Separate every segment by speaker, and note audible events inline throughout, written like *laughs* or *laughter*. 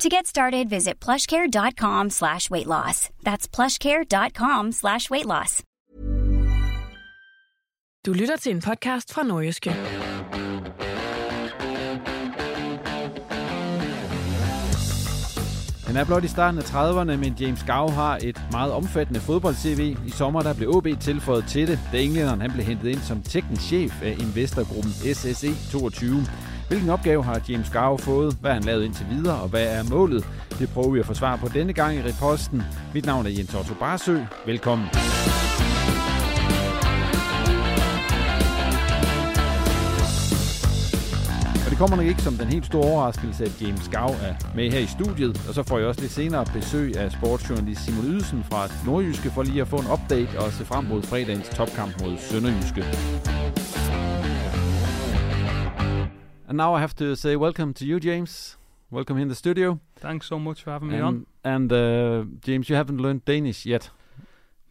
Speaker 1: To get started, visit plushcare.com slash weight loss. That's plushcare.com slash weight loss.
Speaker 2: Du lytter til en podcast fra Nordjyske.
Speaker 3: Han er blot i starten af 30'erne, men James Gow har et meget omfattende fodbold-CV. I sommer der blev OB tilføjet til det, da englænderen han blev hentet ind som teknisk chef af investorgruppen SSE 22. Hvilken opgave har James Garve fået? Hvad har han lavet indtil videre? Og hvad er målet? Det prøver vi at få svar på denne gang i reposten. Mit navn er Jens Otto Barsø. Velkommen. Det kommer nok ikke som den helt store overraskelse, at James Gav er med her i studiet. Og så får jeg også lidt senere besøg af sportsjournalist Simon Ydelsen fra Nordjyske for lige at få en update og se frem mod fredagens topkamp mod Sønderjyske. And now I have to say welcome to you, James. Welcome in the studio.
Speaker 4: Thanks so much for having me
Speaker 3: and,
Speaker 4: on.
Speaker 3: And uh, James, you haven't learned Danish yet.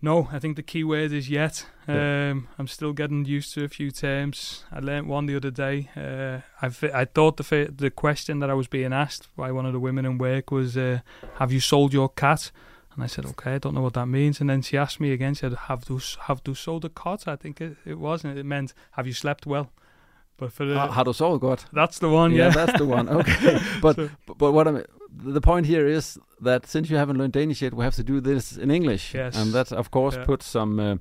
Speaker 4: No, I think the key word is yet.
Speaker 3: Yeah.
Speaker 4: Um, I'm still getting used to a few terms. I learnt one the other day. Uh, I I thought the fa- the question that I was being asked by one of the women in work was, uh, "Have you sold your cat?" And I said, "Okay, I don't know what that means." And then she asked me again. She said, "Have you have you sold a cat?" I think it, it was, and it meant, "Have you slept well?" But for the,
Speaker 3: Har, har du sovet godt?
Speaker 4: that's the one, yeah.
Speaker 3: that's the one. Okay, *laughs* but
Speaker 4: So-
Speaker 3: but what I'm, the point here is that since you haven't learned Danish yet, we have to do this in English,
Speaker 4: Yes.
Speaker 3: and that of course
Speaker 4: Yeah.
Speaker 3: puts some uh,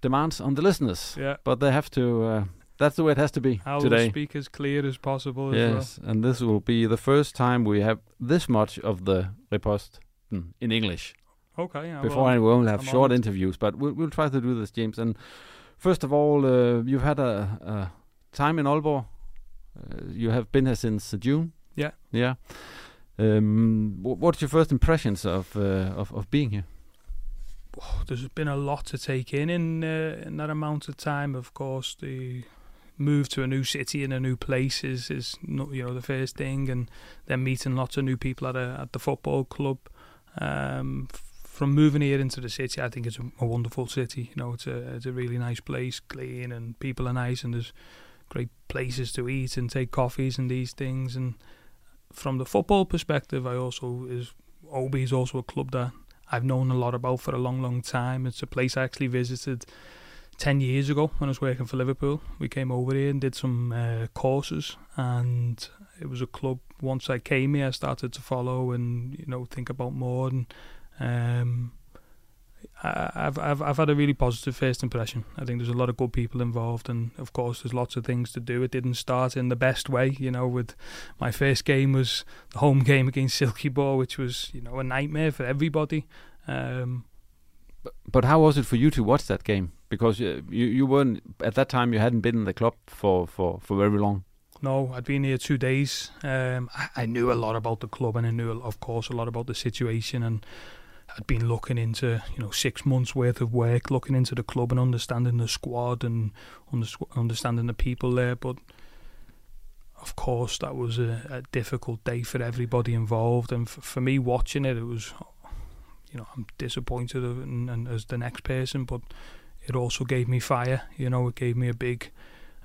Speaker 3: demands on the listeners.
Speaker 4: Yeah.
Speaker 3: But they have to. Uh, that's the way it has to be
Speaker 4: I
Speaker 3: today.
Speaker 4: speak as clear as possible. As well.
Speaker 3: Yes, and this will be the first time we have this much of the repost in English.
Speaker 4: Okay. yeah,
Speaker 3: Before
Speaker 4: well,
Speaker 3: I will have
Speaker 4: I'm
Speaker 3: short
Speaker 4: honoured.
Speaker 3: interviews, but we'll, we'll try to do this, James. And first of all, uh, you've had a, a time in Aalborg. Uh, you have been here since uh, June.
Speaker 4: Yeah.
Speaker 3: Yeah. Um, wh- what's your first impressions of uh, of, of being here?
Speaker 4: there's been a lot to take in in uh, in that amount of time. Of course, the move to a new city and a new place is is no- you know the first thing, and then meeting lots of new people at a at the football club. Um, from moving here into the city, I think it's a, a wonderful city. You know, it's a it's a really nice place, clean, and people are nice, and there's great places to eat and take coffees and these things. And from the football perspective, I also is AaB is also a club that I've known a lot about for a long, long time. It's a place I actually visited 10 years ago when I was working for Liverpool. We came over here and did some uh, courses, and it was a club. Once I came here, I started to follow and you know think about more. And um, I've I've I've had a really positive first impression. I think there's a lot of good people involved, and of course there's lots of things to do. It didn't start in the best way, you know. With my first game was the home game against Silkeborg, which was you know a nightmare for everybody. Um,
Speaker 3: But how was it for you to watch that game? Because uh, you you weren't at that time. You hadn't been in the club for for for very long.
Speaker 4: No, I'd been here two days. Um, I, I knew a lot about the club, and I knew, of course, a lot about the situation. And I'd been looking into, you know, six months worth of work, looking into the club and understanding the squad and under, understanding the people there. But of course, that was a, a difficult day for everybody involved, and f- for me watching it, it was, you know, I'm disappointed and, and as the next person, but it also gave me fire. You know, it gave me a big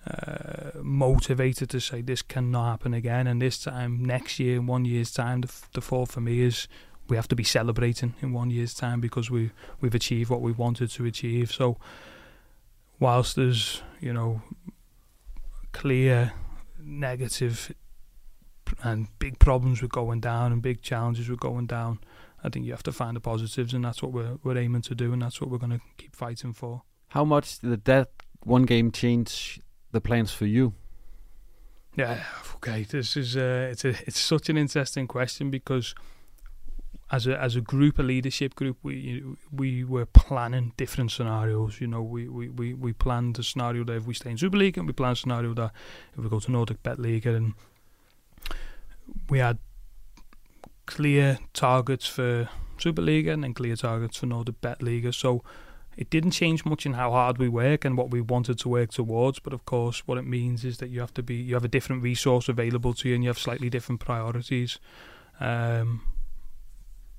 Speaker 4: uh, motivator to say this cannot happen again, and this time next year, in one year's time, the, the fall for me is we have to be celebrating in one year's time because we we've achieved what we wanted to achieve. So, whilst there's you know clear negative and big problems were going down and big challenges were going down. I think you have to find the positives, and that's what we're we're aiming to do, and that's what we're going to keep fighting for.
Speaker 3: How much did that one game change the plans for you?
Speaker 4: Yeah, okay. This is uh, it's a it's such an interesting question because as a as a group, a leadership group, we we were planning different scenarios. You know, we we we, we planned a scenario that if we stay in Super League, and we planned a scenario that if we go to Nordic Bet League, and we had clear targets for Super League and clear targets for Nordic Bet League. So it didn't change much in how hard we work and what we wanted to work towards. But of course, what it means is that you have to be you have a different resource available to you, and you have slightly different priorities. Um,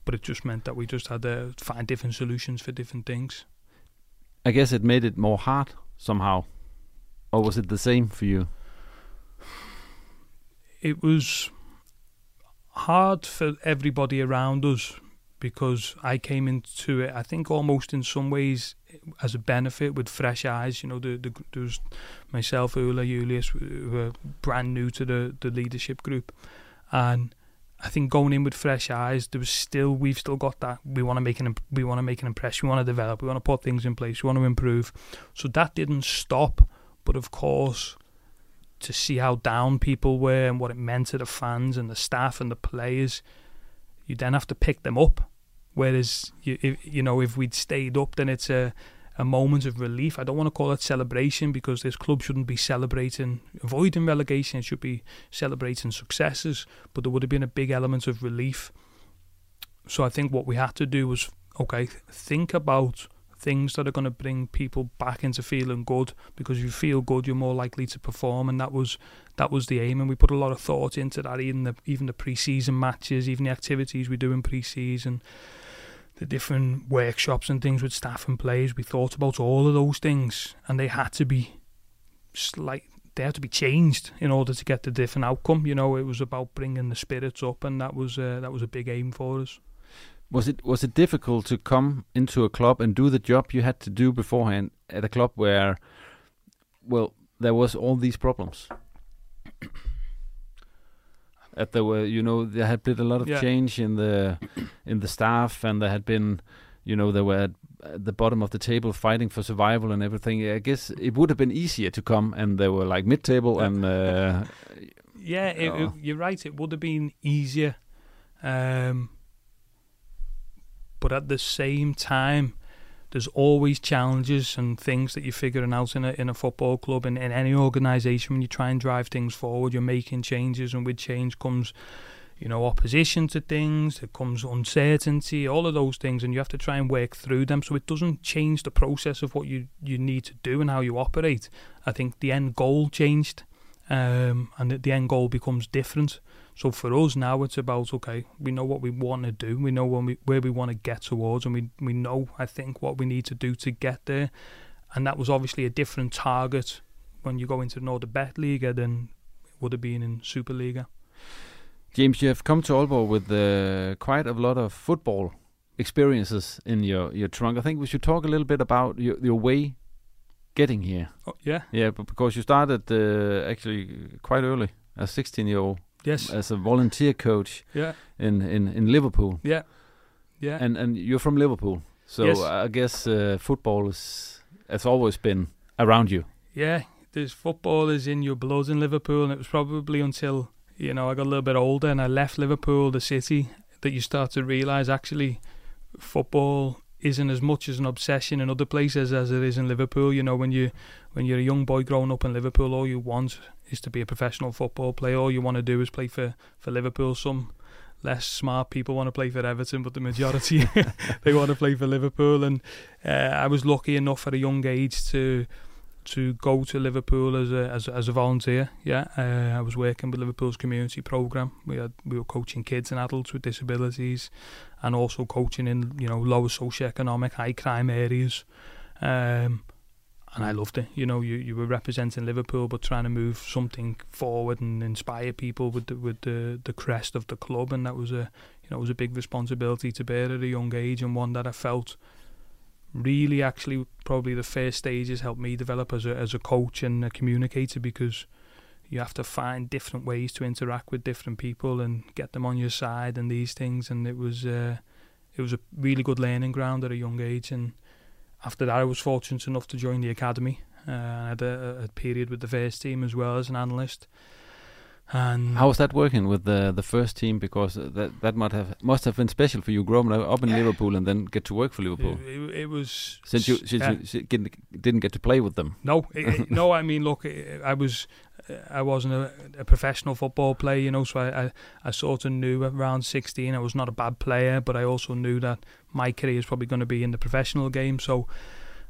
Speaker 4: but it just meant that we just had to find different solutions for different things.
Speaker 3: I guess it made it more hard somehow, or was it the same for you?
Speaker 4: It was hard for everybody around us because I came into it, I think, almost in some ways as a benefit with fresh eyes. You know, the, the, there was myself, Ula, Julius, who were brand new to the, the leadership group. And I think going in with fresh eyes, there was still we've still got that. We want to make an we want to make an impression. We want to develop. We want to put things in place. We want to improve. So that didn't stop. But of course, to see how down people were and what it meant to the fans and the staff and the players, you then have to pick them up. Whereas you if, you know if we'd stayed up, then it's a a moment of relief. I don't want to call it celebration because this club shouldn't be celebrating avoiding relegation. It should be celebrating successes. But there would have been a big element of relief. So I think what we had to do was okay, think about things that are going to bring people back into feeling good because if you feel good you're more likely to perform and that was that was the aim and we put a lot of thought into that even the even the pre-season matches even the activities we do in pre-season the different workshops and things with staff and players we thought about all of those things and they had to be slight they had to be changed in order to get the different outcome you know it was about bringing the spirits up and that was uh, that was a big aim for us
Speaker 3: was it was it difficult to come into a club and do the job you had to do beforehand at a club where, well, there was all these problems? That there were, you know, there had been a lot of
Speaker 4: Yeah.
Speaker 3: change in the in the staff, and there had been, you know, they were at the bottom of the table fighting for survival and everything. I guess it would have been easier to come, and they were like mid-table, and uh,
Speaker 4: yeah it,
Speaker 3: Oh.
Speaker 4: it, you're right it would have been easier um, but at the same time there's always challenges and things that you're figuring out in a in a football club and in any organisation when you try and drive things forward you're making changes and with change comes you know opposition to things there comes uncertainty all of those things and you have to try and work through them. So it doesn't change the process of what you you need to do and how you operate. I think the end goal changed um, and the end goal becomes different so for us now, it's about okay, we know what we want to do, we know when we, where we want to get towards, and we we know I think what we need to do to get there, and that was obviously a different target when you go into Nordic Bet Liga than it would have been in Superliga.
Speaker 3: James, you have come to Aalborg with uh, quite a lot of football experiences in your, your trunk. I think we should talk a little bit about your, your way getting here.
Speaker 4: Oh, yeah.
Speaker 3: Yeah, but because you started uh, actually quite early, as 16 year old,
Speaker 4: Yes.
Speaker 3: as a volunteer coach
Speaker 4: Yeah.
Speaker 3: in, in, in Liverpool.
Speaker 4: Yeah. Yeah.
Speaker 3: And and you're from Liverpool, so
Speaker 4: Yes.
Speaker 3: I guess uh, football is has always been around you.
Speaker 4: yeah, there's football is in your blood in Liverpool, and it was probably until you know I got a little bit older and I left Liverpool, the city, that you start to realise actually football isn't as much as an obsession in other places as it is in Liverpool. You know, when you when you're a young boy growing up in Liverpool, all you want is to be a professional football player. All you want to do is play for for Liverpool. Some less smart people want to play for Everton, but the majority *laughs* they want to play for Liverpool. And uh, I was lucky enough at a young age to to go to Liverpool as a as, as a volunteer. Yeah, uh, I was working with Liverpool's community program. We had we were coaching kids and adults with disabilities, and also coaching in you know lower socioeconomic, high crime areas. Um, and I loved it. You know, you, you were representing Liverpool, but trying to move something forward and inspire people with the, with the the crest of the club, and that was a you know it was a big responsibility to bear at a young age, and one that I felt really actually probably the first stages helped me develop as a as a coach and a communicator because you have to find different ways to interact with different people and get them on your side and these things and it was uh, it was a really good learning ground at a young age and after that I was fortunate enough to join the academy uh, I had a, a period with the first team as well as an analyst and
Speaker 3: How was that working with the the first team? Because uh, that that might have must have been special for you growing up in Liverpool and then get to work for Liverpool.
Speaker 4: it, it, it was
Speaker 3: Since you since
Speaker 4: uh,
Speaker 3: you didn't didn't get to play with them.
Speaker 4: No, it, no. *laughs* I mean, look, I was, I wasn't a, a professional football player, you know. So I, I, I sort of knew around sixteen I was not a bad player, but I also knew that my career is probably going to be in the professional game. So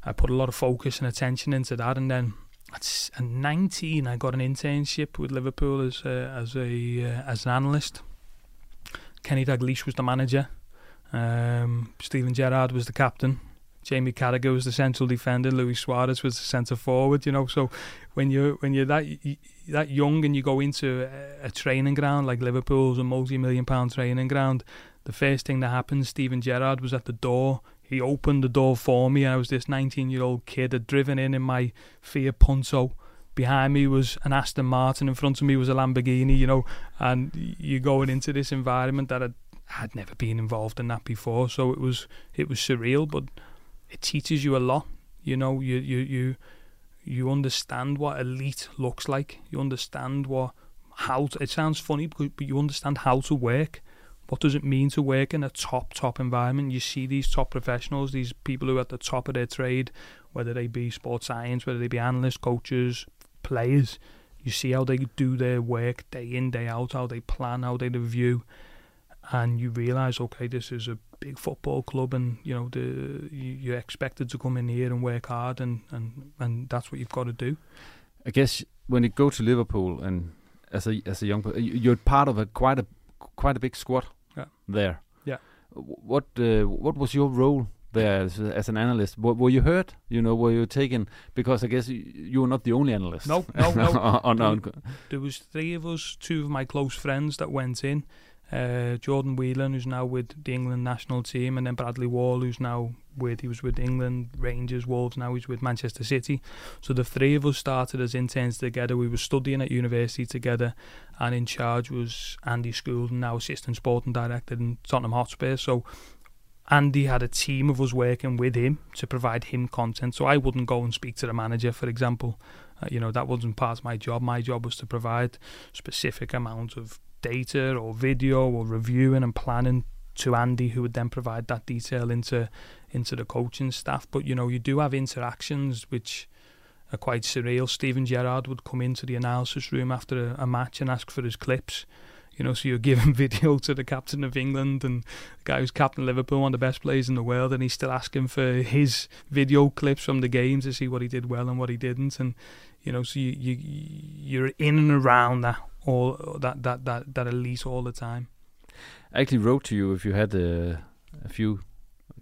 Speaker 4: I put a lot of focus and attention into that, and then at nineteen I got an internship with Liverpool as uh, as a uh, as an analyst. Kenny Dalglish was the manager. Um, Steven Gerrard was the captain. Jamie Carragher was the central defender. Luis Suarez was the centre forward. You know, so when you when you're that that young and you go into a, a training ground like Liverpool's a multi-million pound training ground, the first thing that happens, Steven Gerrard was at the door. He opened the door for me, I was this 19-year-old kid had driven in in my Fiat Punto. Behind me was an Aston Martin. In front of me was a Lamborghini. You know, and you're going into this environment that I'd, I'd never been involved in that before. So it was it was surreal, but it teaches you a lot. You know, you you you you understand what elite looks like. You understand what how to, it sounds funny, but but you understand how to work. What does it mean to work in a top top environment? You see these top professionals, these people who are at the top of their trade, whether they be sports science, whether they be analysts, coaches, players. You see how they do their work day in day out, how they plan, how they review, and you realise, okay, this is a big football club, and you know the you, you're expected to come in here and work hard, and and and that's what you've got to do.
Speaker 3: I guess when you go to Liverpool and as a as a young you- you're part of a quite a quite a big squad
Speaker 4: Yeah.
Speaker 3: there.
Speaker 4: Yeah.
Speaker 3: What uh, what was your role there as, as an analyst? Were, were you hurt? You know, were you taken because I guess you, you were not the only analyst.
Speaker 4: No, no, no.
Speaker 3: on, on,
Speaker 4: There was three of us, two of my close friends that went in. Uh, Jordan Whelan, who's now with the England national team, and then Bradley Wall, who's now with he was with England, Rangers, Wolves. Now he's with Manchester City. So the three of us started as interns together. We were studying at university together, and in charge was Andy School, now assistant sporting director in Tottenham Hotspur. So Andy had a team of us working with him to provide him content. So I wouldn't go and speak to the manager, for example. Uh, you know, that wasn't part of my job. My job was to provide specific amount of data or video or reviewing and planning to Andy, who would then provide that detail into into the coaching staff. But you know, you do have interactions which are quite surreal. Steven Gerrard would come into the analysis room after a, a match and ask for his clips. You know, so you're *laughs* giving video to the captain of England and the guy who's captain of Liverpool, one of the best players in the world, and he's still asking for his video clips from the game to see what he did well and what he didn't. And you know, so you, you you're in and around that all that that that that elite all the time.
Speaker 3: I actually wrote to you if you had a, a few,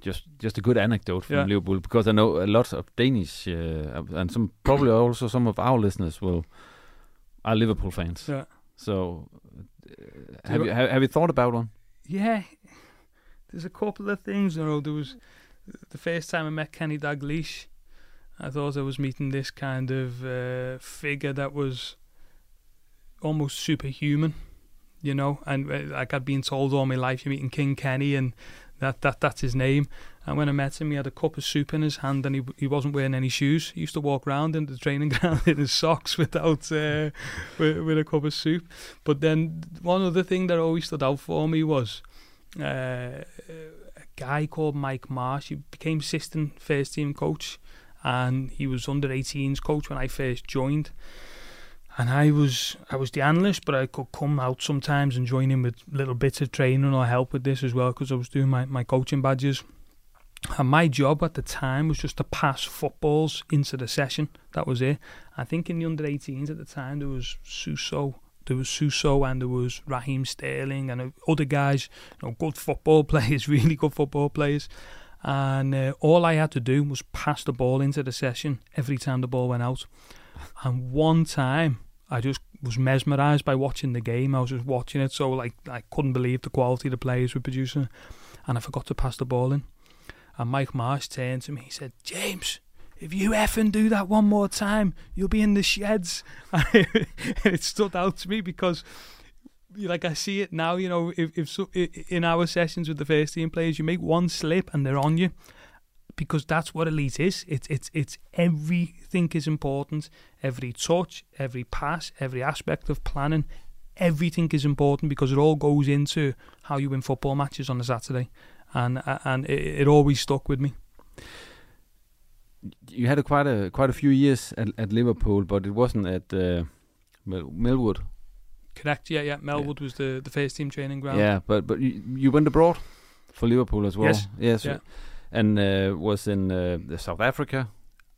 Speaker 3: just just a good anecdote from
Speaker 4: Yeah.
Speaker 3: Liverpool because I know a lot of Danish uh, and some probably also some of our listeners will are Liverpool fans.
Speaker 4: Yeah.
Speaker 3: So uh, have
Speaker 4: you-
Speaker 3: have, have you thought about one?
Speaker 4: Yeah, there's a couple of things. You know, there was the first time I met Kenny Dalglish. I thought I was meeting this kind of uh, figure that was almost superhuman, you know. And uh, like I'd been told all my life, you're meeting King Kenny, and that that that's his name. And when I met him, he had a cup of soup in his hand, and he he wasn't wearing any shoes. He used to walk around in the training *laughs* ground in his socks without uh, with, with a cup of soup. But then one other thing that always stood out for me was uh, a guy called Mike Marsh. He became assistant first team coach, and he was under 18s coach when I first joined. And I was I was the analyst, but I could come out sometimes and join in with little bits of training or help with this as well because I was doing my, my coaching badges. And my job at the time was just to pass footballs into the session. That was it. I think in the under 18s at the time there was Suso, there was Suso, and there was Raheem Sterling, and other guys, you know, good football *laughs* players, really good football players. And uh, all I had to do was pass the ball into the session every time the ball went out. And one time, I just was mesmerised by watching the game. I was just watching it, so like I couldn't believe the quality the players were producing, and I forgot to pass the ball in. And Mike Marsh turned to me. He said, "James, if you effing do that one more time, you'll be in the sheds." *laughs* and it stood out to me because, like, I see it now. You know, if if so, in our sessions with the first team players, you make one slip and they're on you, because that's what elite is. It's it's it's everything is important. Every touch, every pass, every aspect of planning, everything is important because it all goes into how you win football matches on a Saturday and and it, it always stuck with me.
Speaker 3: You had a quite a quite a few years at, at Liverpool, but it wasn't at uh, Melwood.
Speaker 4: Correct. Yeah, yeah. Melwood yeah. was the the first team training ground.
Speaker 3: Yeah, but but you, you went abroad for Liverpool as well.
Speaker 4: Yes.
Speaker 3: Yes.
Speaker 4: Yeah.
Speaker 3: And uh, was in uh, South Africa.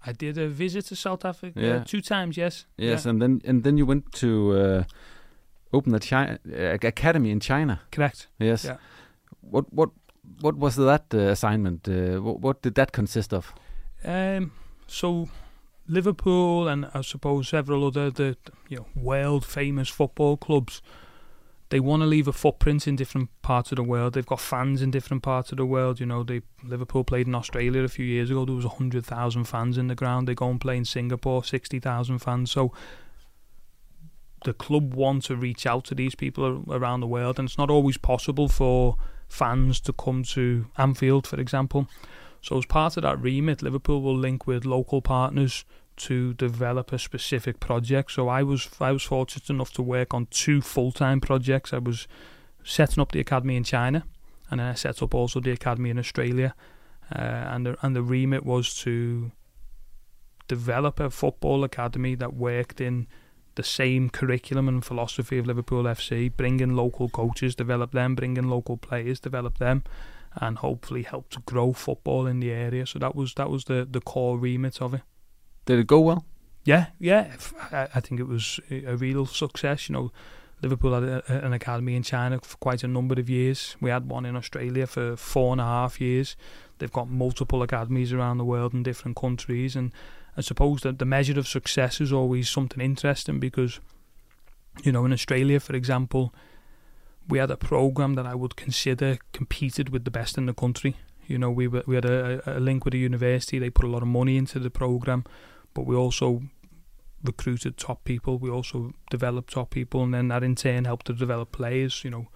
Speaker 4: I did a visit to South Africa yeah. two times. Yes.
Speaker 3: Yes, yeah. and then and then you went to uh, open a China, uh, academy in China.
Speaker 4: Correct.
Speaker 3: Yes.
Speaker 4: Yeah.
Speaker 3: What what what was that uh, assignment? Uh, what, what, did that consist of?
Speaker 4: Um, so Liverpool and I suppose several other the you know world famous football clubs. They want to leave a footprint in different parts of the world. They've got fans in different parts of the world. You know, they Liverpool played in Australia a few years ago. There was hundred thousand fans in the ground. They go and play in Singapore, sixty thousand fans. So the club want to reach out to these people around the world, and it's not always possible for fans to come to Anfield, for example. So, as part of that remit, Liverpool will link with local partners to develop a specific project. So, I was I was fortunate enough to work on two full time projects. I was setting up the academy in China, and then I set up also the academy in Australia. Uh, and the and the remit was to develop a football academy that worked in the same curriculum and philosophy of Liverpool FC, bring in local coaches, develop them, bring in local players, develop them, and hopefully help to grow football in the area. So that was that was the the core remit of it.
Speaker 3: Did it go well?
Speaker 4: Yeah, yeah. I, think it was a real success. You know, Liverpool had a, an academy in China for quite a number of years. We had one in Australia for four and a half years. They've got multiple academies around the world in different countries, and I suppose that the measure of success is always something interesting because, you know, in Australia, for example, we had a program that I would consider competed with the best in the country. You know, we were, we had a, a link with a university. They put a lot of money into the program, but we also recruited top people. We also developed top people, and then that in turn helped to develop players. You know,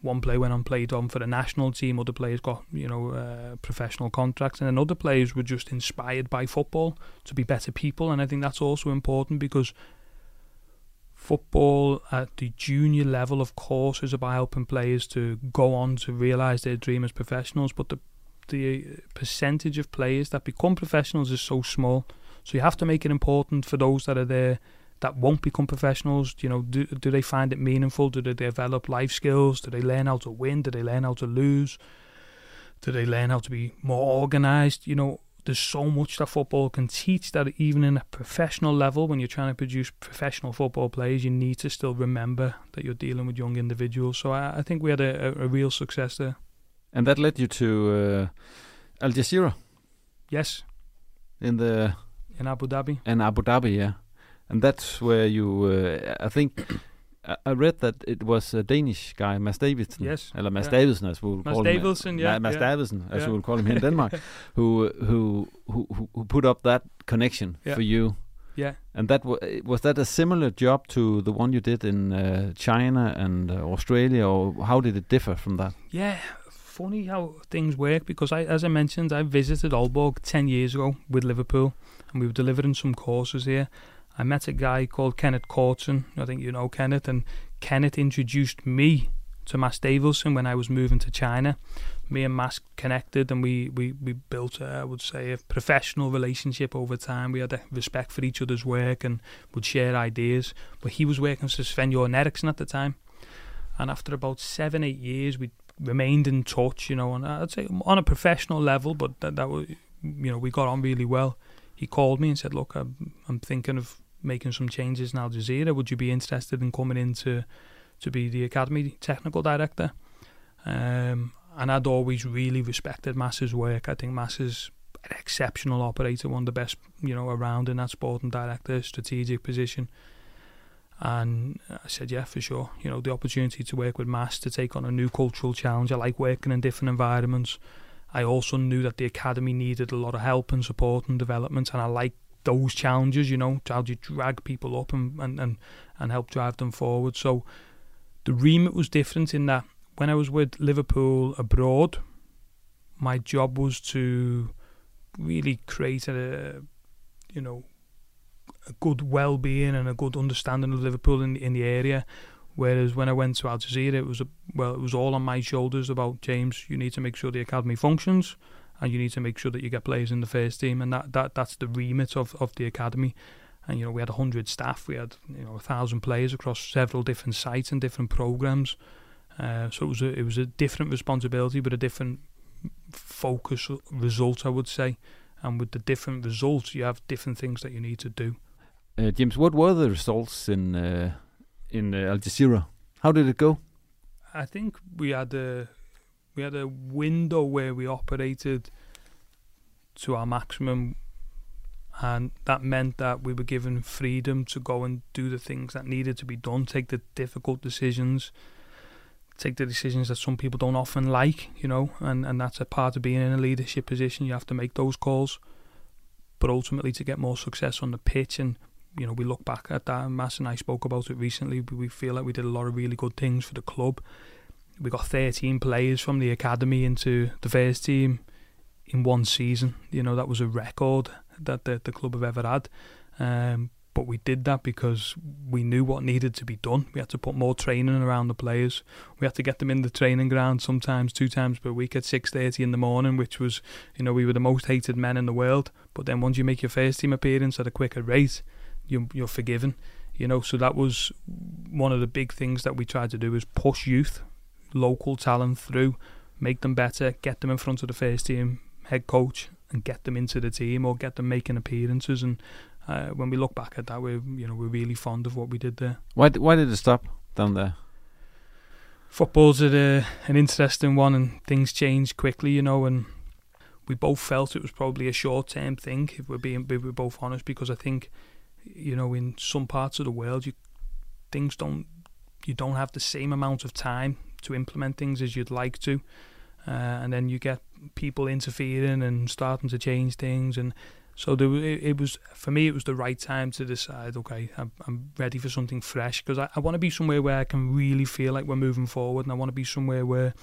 Speaker 4: one player went on played on for the national team, other players got you know uh, professional contracts, and then other players were just inspired by football to be better people, and I think that's also important because football at the junior level, of course, is about helping players to go on to realise their dream as professionals, but the the uh, percentage of players that become professionals is so small. So you have to make it important for those that are there that won't become professionals? You know, do do they find it meaningful? Do they develop life skills? Do they learn how to win? Do they learn how to lose? Do they learn how to be more organized? You know, there's so much that football can teach that even in a professional level, when you're trying to produce professional football players, you need to still remember that you're dealing with young individuals. So I, I think we had a, a, a, real success there.
Speaker 3: And that led you to uh, Al Jazira.
Speaker 4: Yes.
Speaker 3: In the
Speaker 4: in Abu Dhabi.
Speaker 3: In Abu Dhabi, yeah and that's where you. Uh, I think I read that it was a Danish guy, Mads Davidsen.
Speaker 4: Yes.
Speaker 3: Eller Mads yeah. Davidsen, as we will call
Speaker 4: Davidsen, him.
Speaker 3: Yeah, Mads yeah. Davidsen, as yeah. we will call him here in Denmark, *laughs* who, who who who put up that connection
Speaker 4: yeah.
Speaker 3: for you.
Speaker 4: Yeah.
Speaker 3: And that was that a similar job to the one you did in uh, China and uh, Australia, or how did it differ from that?
Speaker 4: Yeah, funny how things work because I, as I mentioned, I visited Aalborg ten years ago with Liverpool, and we were delivering some courses here. I met a guy called Kenneth Courtson. I think you know Kenneth, and Kenneth introduced me to Mads Davidsen when I was moving to China. Me and Mads connected, and we we we built, a, I would say, a professional relationship over time. We had a respect for each other's work and would share ideas. But he was working for Sven Göran Eriksson at the time, and after about seven eight years, we remained in touch, you know, and I'd say on a professional level, but that, that was, you know, we got on really well. He called me and said, look, I'm, I'm thinking of making some changes in Al Jazira. Would you be interested in coming in to, to be the academy technical director? Um, and I'd always really respected Mads's work. I think Mads's an exceptional operator, one of the best, you know, around in that sporting director strategic position. And I said, yeah, for sure. You know, the opportunity to work with Mads to take on a new cultural challenge. I like working in different environments. I also knew that the academy needed a lot of help and support and development, and I like those challenges. You know, how do you drag people up and and and, and help drive them forward? So the remit was different in that when I was with Liverpool abroad, my job was to really create a, you know, a good well-being and a good understanding of Liverpool in in the area. Whereas when I went to Al Jazira, it was a, well, it was all on my shoulders about James. You need to make sure the academy functions, and you need to make sure that you get players in the first team, and that, that that's the remit of, of the academy. And you know, we had hundred staff, we had you know a thousand players across several different sites and different programs. Uh, so it was a it was a different responsibility, but a different focus result, I would say. And with the different results, you have different things that you need to do.
Speaker 3: Uh, James, what were the results in uh, in uh, Al Jazira? How did it go?
Speaker 4: I think we had a we had a window where we operated to our maximum, and that meant that we were given freedom to go and do the things that needed to be done, take the difficult decisions, take the decisions that some people don't often like, you know, and, and that's a part of being in a leadership position. You have to make those calls. But ultimately, to get more success on the pitch, and you know, we look back at that, and Mads and I spoke about it recently. We feel like we did a lot of really good things for the club. We got 13 players from the academy into the first team in one season. You know, that was a record that the, the club have ever had. Um, but we did that because we knew what needed to be done. We had to put more training around the players. We had to get them in the training ground sometimes two times per week at 6:30 in the morning, which was, you know, we were the most hated men in the world. But then once you make your first team appearance at a quicker rate, you, you're forgiven. You know, so that was one of the big things that we tried to do is push youth, local talent through, make them better, get them in front of the first team head coach, and get them into the team or get them making appearances and uh, when we look back at that, we're you know we're really fond of what we did there.
Speaker 3: Why why did it stop down there?
Speaker 4: Football's a, an interesting one, and things change quickly, you know. And we both felt it was probably a short term thing, if we're being if we're both honest, because I think you know in some parts of the world, you things don't you don't have the same amount of time to implement things as you'd like to, uh, and then you get people interfering and starting to change things and so there, it, it was for me. It was the right time to decide. Okay, I'm, I'm ready for something fresh because I, I want to be somewhere where I can really feel like we're moving forward, and I want to be somewhere where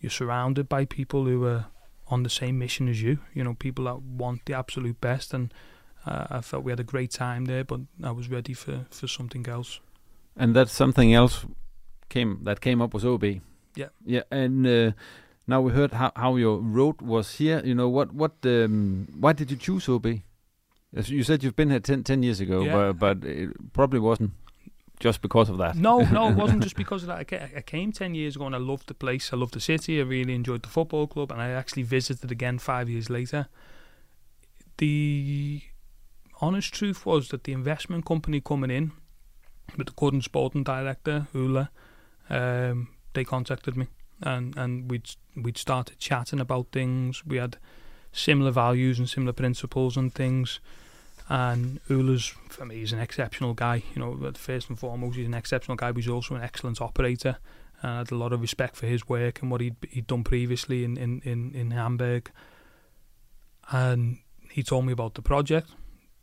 Speaker 4: you're surrounded by people who are on the same mission as you. You know, people that want the absolute best, and uh, I felt we had a great time there. But I was ready for for something else.
Speaker 3: And that something else came that came up was AaB.
Speaker 4: Yeah,
Speaker 3: yeah, and. Uh, now we heard how, how your road was here. You know what what um, why did you choose AaB? As you said you've been here 10, 10 years ago,
Speaker 4: yeah.
Speaker 3: but, but it probably wasn't just because of that.
Speaker 4: No, no, it wasn't *laughs* just because of that. I came 10 years ago and I loved the place. I loved the city. I really enjoyed the football club and I actually visited again five years later. The honest truth was that the investment company coming in with the current sporting director, Ula, um, they contacted me and and we'd we'd started chatting about things. We had similar values and similar principles and things. And Ula's for me is an exceptional guy. You know, first and foremost, he's an exceptional guy. But he's also an excellent operator. And I had a lot of respect for his work and what he'd he'd done previously in in in, in Hamburg. And he told me about the project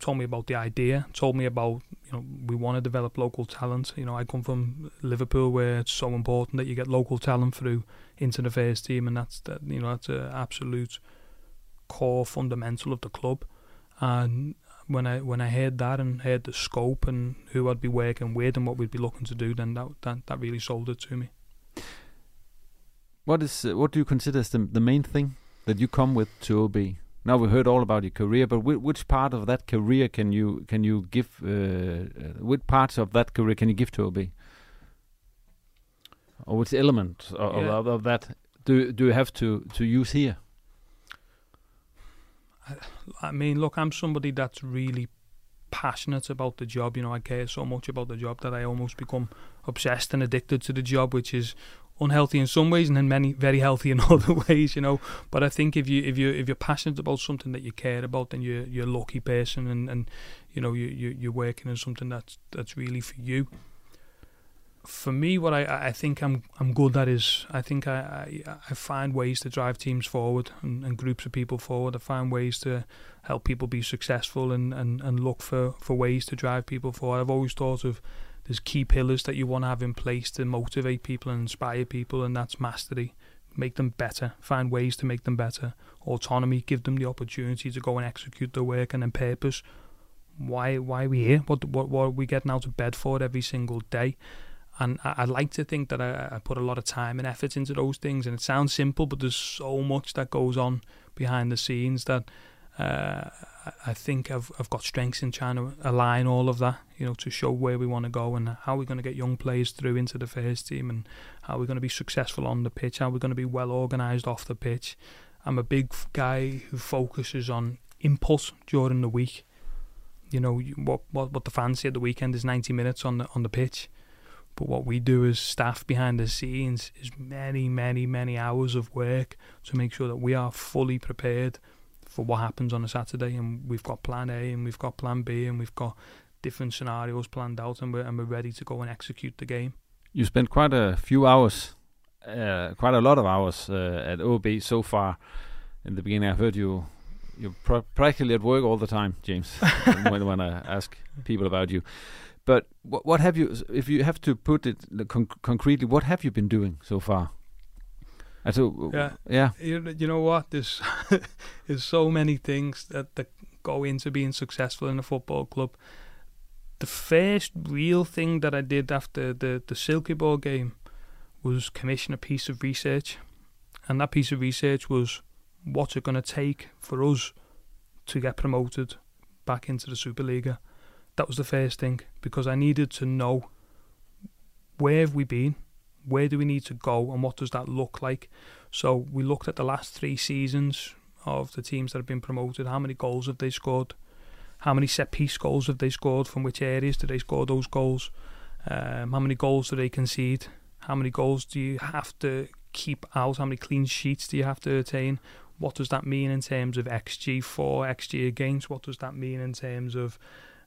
Speaker 4: told me about the idea, told me about you know we want to develop local talent. You know, I come from Liverpool where it's so important that you get local talent through into the first team, and that's that you know that's an absolute core fundamental of the club. And when I when I heard that and heard the scope and who I'd be working with and what we'd be looking to do, then that that, that really sold it to me.
Speaker 3: What is what do you consider as the the main thing that you come with to AaB? Now we heard all about your career, but which part of that career can you can you give? Uh, uh, which parts of that career can you give to AaB? or which element of,
Speaker 4: Yeah.
Speaker 3: of, of that do do you have to to use here?
Speaker 4: I mean, look, I'm somebody that's really passionate about the job. You know, I care so much about the job that I almost become obsessed and addicted to the job, which is unhealthy in some ways and then many very healthy in *laughs* other ways. You know, but I think if you if you if you're passionate about something that you care about, then you're you're a lucky person, and and you know you you you're working in something that's that's really for you. For me, what I, I think I'm I'm good at is I think I, I, I find ways to drive teams forward and, and groups of people forward. I find ways to help people be successful and, and, and look for, for ways to drive people forward. I've always thought of there's key pillars that you want to have in place to motivate people and inspire people, and that's mastery. Make them better, find ways to make them better. Autonomy, give them the opportunity to go and execute their work, and then purpose. Why why are we here? What what what are we getting out of bed for every single day? And I, I like to think that I, I put a lot of time and effort into those things. And it sounds simple, but there's so much that goes on behind the scenes that uh, I- think I've I've got strengths in trying to align all of that, you know, to show where we want to go and how we're going to get young players through into the first team and how we're going to be successful on the pitch, how we're going to be well organised off the pitch. I'm a big guy who focuses on input during the week. You know, what what what the fans say at the weekend is 90 minutes on the on the pitch. But what we do as staff behind the scenes is many, many, many hours of work to make sure that we are fully prepared for what happens on a Saturday. And we've got plan A and we've got plan B and we've got different scenarios planned out and we're, and we're ready to go and execute the game.
Speaker 3: You spent quite a few hours, uh, quite a lot of hours uh, at AaB so far. In the beginning, I heard you you're pr- practically at work all the time, James. *laughs* when when I ask people about you, but what what have you? If you have to put it con- concretely, what have you been doing so far? So,
Speaker 4: Yeah.
Speaker 3: yeah.
Speaker 4: You, you know what? There's, *laughs* there's so many things that, that go into being successful in a football club. The first real thing that I did after the, the Silkeborg game was commission a piece of research. And that piece of research was what's it going to take for us to get promoted back into the Superliga. That was the first thing because I needed to know where have we been, where do we need to go, and what does that look like. So we looked at the last three seasons of the teams that have been promoted. How many goals have they scored? How many set piece goals have they scored? From which areas do they score those goals? Um, how many goals do they concede? How many goals do you have to keep out? How many clean sheets do you have to attain? What does that mean in terms of XG for, XG against? What does that mean in terms of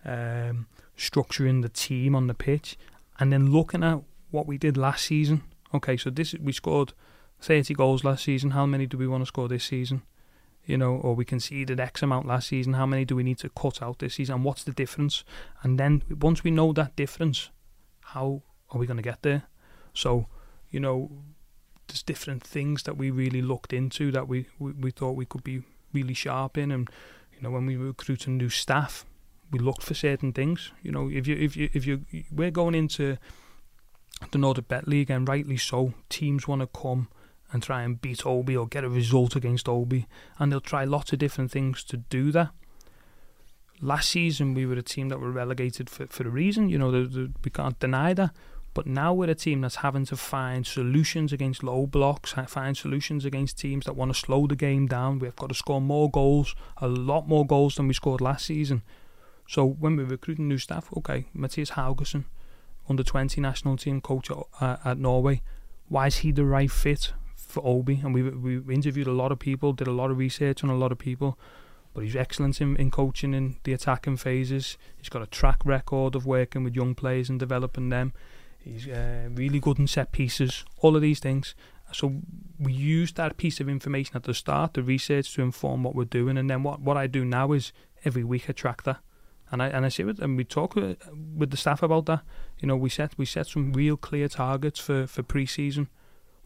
Speaker 4: um, structuring the team on the pitch? And then looking at what we did last season. Okay, so this we scored 30 goals last season. How many do we want to score this season? You know, or we conceded X amount last season. How many do we need to cut out this season? And what's the difference? And then once we know that difference, how are we going to get there? So, you know, there's different things that we really looked into that we, we, we thought we could be really sharp in. And, you know, when we recruited new staff, we looked for certain things. You know, if you if you if you we're going into the Nordic Bet League, and rightly so, teams want to come and try and beat AaB or get a result against AaB, and they'll try lots of different things to do that. Last season, we were a team that were relegated for, for a reason, you know, the, the, we can't deny that. But now we're a team that's having to find solutions against low blocks, find solutions against teams that want to slow the game down. We've got to score more goals, a lot more goals than we scored last season. So when we're recruiting new staff, okay, Mathias Haugaasen, under 20 national team coach at, uh, at Norway, why is he the right fit for AaB? And we we interviewed a lot of people, did a lot of research on a lot of people, but he's excellent in, in coaching in the attacking phases. He's got a track record of working with young players and developing them. He's uh, really good in set pieces, all of these things. So we use that piece of information at the start, the research, to inform what we're doing. And then what, what I do now is every week I track that. And I and I say it, and we talk with, with the staff about that. You know, we set we set some real clear targets for for pre-season.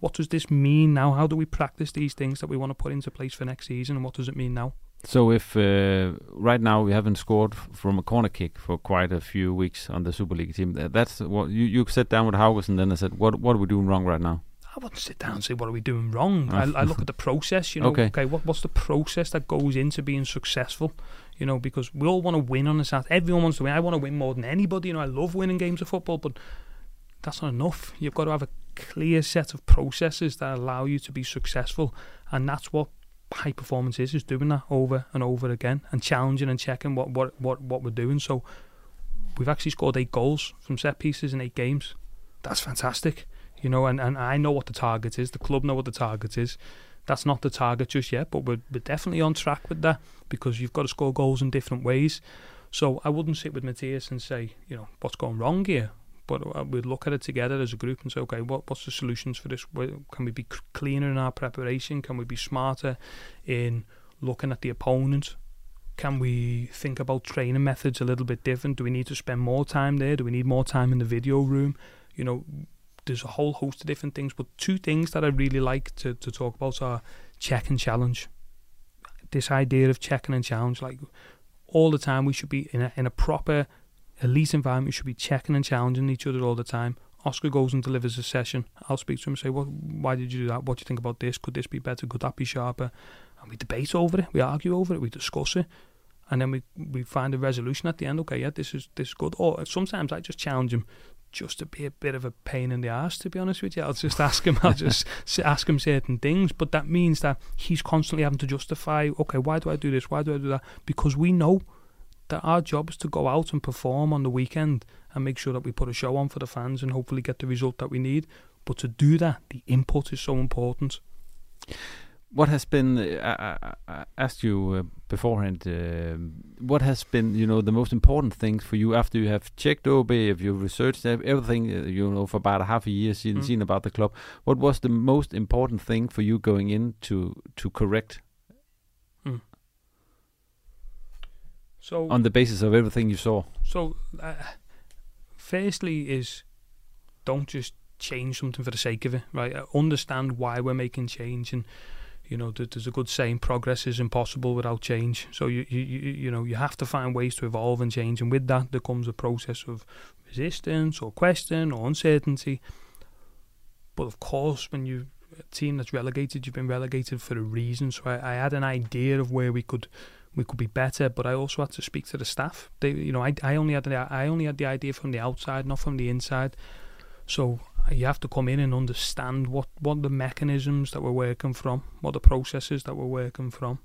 Speaker 4: What does this mean now? How do we practice these things that we want to put into place for next season? And what does it mean now?
Speaker 3: So if uh, right now we haven't scored f- from a corner kick for quite a few weeks on the Super League team, that's what you you sat down with Haugaasen then I said, what what are we doing wrong right now?
Speaker 4: I wouldn't sit down and say what are we doing wrong. I, I look at the process. You know, *laughs*
Speaker 3: Okay.
Speaker 4: okay, what, what's the process that goes into being successful? You know, because we all want to win on the Saturday. Everyone wants to win. I want to win more than anybody. You know, I love winning games of football, but that's not enough. You've got to have a clear set of processes that allow you to be successful, and that's what high performance is is doing that over and over again and challenging and checking what what what what we're doing. So we've actually scored eight goals from set pieces in eight games. That's fantastic, you know. And, and I know what the target is. The club know what the target is. That's not the target just yet, but we're, we're definitely on track with that because you've got to score goals in different ways. So I wouldn't sit with Matthias and say, you know, what's going wrong here. But uh, we'd look at it together as a group and say, okay, what what's the solutions for this? Can we be cleaner in our preparation? Can we be smarter in looking at the opponent? Can we think about training methods a little bit different? Do we need to spend more time there? Do we need more time in the video room? You know, there's a whole host of different things, but two things that I really like to, to talk about are check and challenge. This idea of checking and challenge, like all the time, we should be in a, in a proper elite environment. We should be checking and challenging each other all the time. Oscar goes and delivers a session. I'll speak to him and say, "What? Why did you do that? What do you think about this? Could this be better? Could that be sharper?" And we debate over it. We argue over it. We discuss it, and then we we find a resolution at the end. Okay, yeah, this is this is good. Or sometimes I just challenge him just to be a bit of a pain in the ass, to be honest with you. I'll just ask him, I'll just *laughs* ask him certain things, but that means that he's constantly having to justify, okay, why do I do this? Why do I do that? Because we know that our job is to go out and perform on the weekend and make sure that we put a show on for the fans and hopefully get the result that we need. But to do that, the input is so important
Speaker 3: what has been uh, I, I, asked you uh, beforehand uh, what has been you know the most important things for you after you have checked AaB if you've researched everything uh, you know for about a half a year seen, mm. seen about the club what was the most important thing for you going in to to correct mm.
Speaker 4: so
Speaker 3: on the basis of everything you saw
Speaker 4: so uh, firstly is don't just change something for the sake of it right understand why we're making change and you know, there's a good saying: progress is impossible without change. So you, you, you, know, you have to find ways to evolve and change, and with that there comes a process of resistance or question or uncertainty. But of course, when you a team that's relegated, you've been relegated for a reason. So I, I had an idea of where we could we could be better, but I also had to speak to the staff. They, you know, I, I only had the, I only had the idea from the outside, not from the inside. So you have to come in and understand what, what the mechanisms that we're working from, what the processes that we're working from,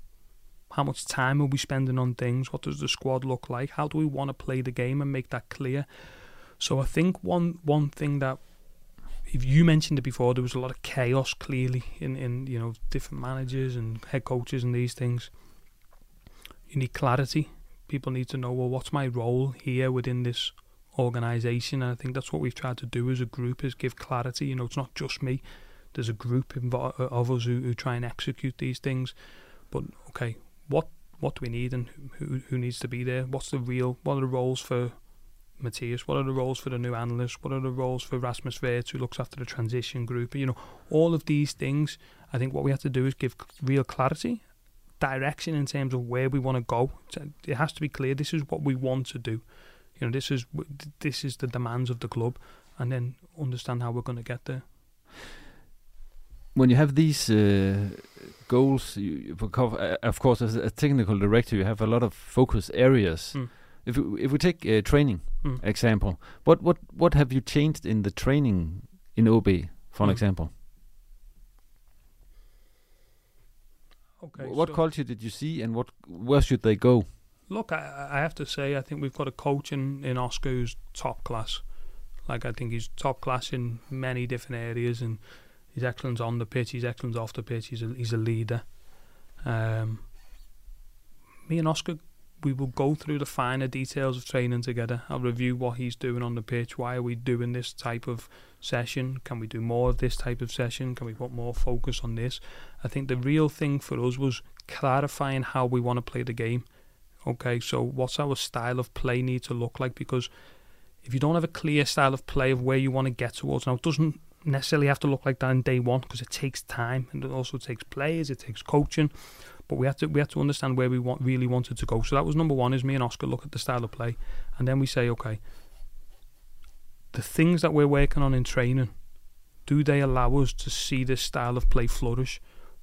Speaker 4: how much time are we spending on things, what does the squad look like, how do we want to play the game and make that clear. So I think one one thing that if you mentioned it before, there was a lot of chaos clearly in, in you know different managers and head coaches and these things. You need clarity. People need to know well what's my role here within this organisation. And I think that's what we've tried to do as a group is give clarity. You know, it's not just me. There's a group uh, of us who, who try and execute these things. But okay, what what do we need and who who needs to be there? What's the real? What are the roles for Mathias? What are the roles for the new analyst? What are the roles for Rasmus Würtz, who looks after the transition group? You know, all of these things. I think what we have to do is give real clarity, direction in terms of where we want to go. It has to be clear. This is what we want to do. You know, this is this is the demands of the club, and then understand how we're going to get there.
Speaker 3: When you have these uh, goals, you, uh, of course, as a technical director, you have a lot of focus areas. Mm. If we, if we take uh, training mm. example, what what what have you changed in the training in AaB, for an mm. example?
Speaker 4: Okay.
Speaker 3: What so culture did you see, and what where should they go?
Speaker 4: Look, I, I have to say, I think we've got a coach in, in Oscar who's top class. Like, I think he's top class in many different areas, and he's excellent on the pitch, he's excellent off the pitch, he's a, he's a leader. Um, me and Oscar, we will go through the finer details of training together. I'll review what he's doing on the pitch. Why are we doing this type of session? Can we do more of this type of session? Can we put more focus on this? I think the real thing for us was clarifying how we want to play the game. Okay, so what's our style of play need to look like? Because if you don't have a clear style of play of where you want to get towards, now it doesn't necessarily have to look like that in day one because it takes time and it also takes players, it takes coaching. But we have to we have to understand where we want really wanted to go. So that was number one. Is me and Oscar look at the style of play, and then we say, okay, the things that we're working on in training, do they allow us to see this style of play flourish?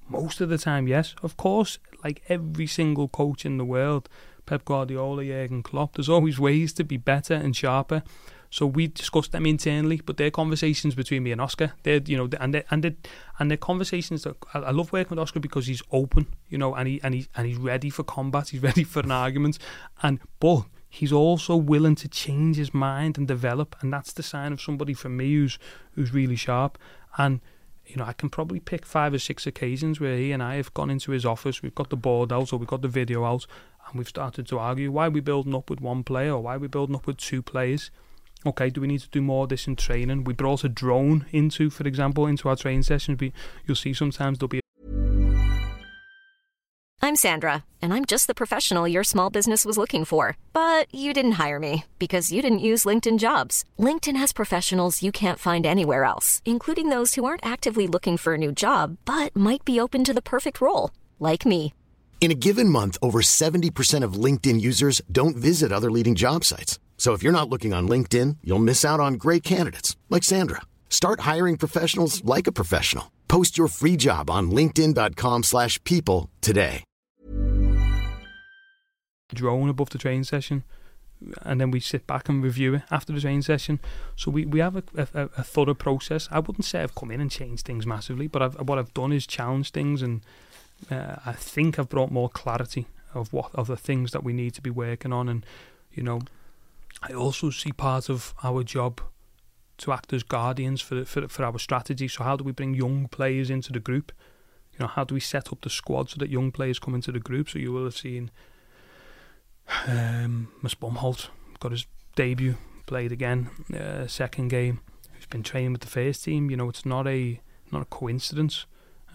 Speaker 4: Most of the time, yes. Of course, like every single coach in the world, Pep Guardiola, Jurgen Klopp. There's always ways to be better and sharper. So we discuss them internally, but they're conversations between me and Oscar. They're you know and they and they and they're conversations that I, I love working with Oscar because he's open, you know, and he and he and he's ready for combat. He's *laughs* ready for an argument, and but he's also willing to change his mind and develop, and that's the sign of somebody for me who's who's really sharp. And you know, I can probably pick five or six occasions where he and I have gone into his office, we've got the board out or we've got the video out, and we've started to argue why are we building up with one player or why are we building up with two players. Okay, do we need to do more of this in training? We brought a drone into, for example, into our training sessions. We, you'll see sometimes there'll be
Speaker 5: I'm Sandra, and I'm just the professional your small business was looking for. But you didn't hire me because you didn't use LinkedIn jobs. LinkedIn has professionals you can't find anywhere else, including those who aren't actively looking for a new job but might be open to the perfect role, like me.
Speaker 6: In a given month, over 70% of LinkedIn users don't visit other leading job sites. So if you're not looking on LinkedIn, you'll miss out on great candidates like Sandra. Start hiring professionals like a professional. Post your free job on linkedin.com/people today.
Speaker 4: drone above the training session, and then we sit back and review it after the training session. So we, we have a, a, a thorough process. I wouldn't say I've come in and changed things massively, but I've, what I've done is challenge things, and uh, I think I've brought more clarity of what of the things that we need to be working on. And you know, I also see part of our job to act as guardians for for for our strategy. So how do we bring young players into the group? You know, how do we set up the squad so that young players come into the group? So you will have seen um, Mads Bomholt got his debut, played again, uh, second game. He's been training with the first team. You know, it's not a not a coincidence.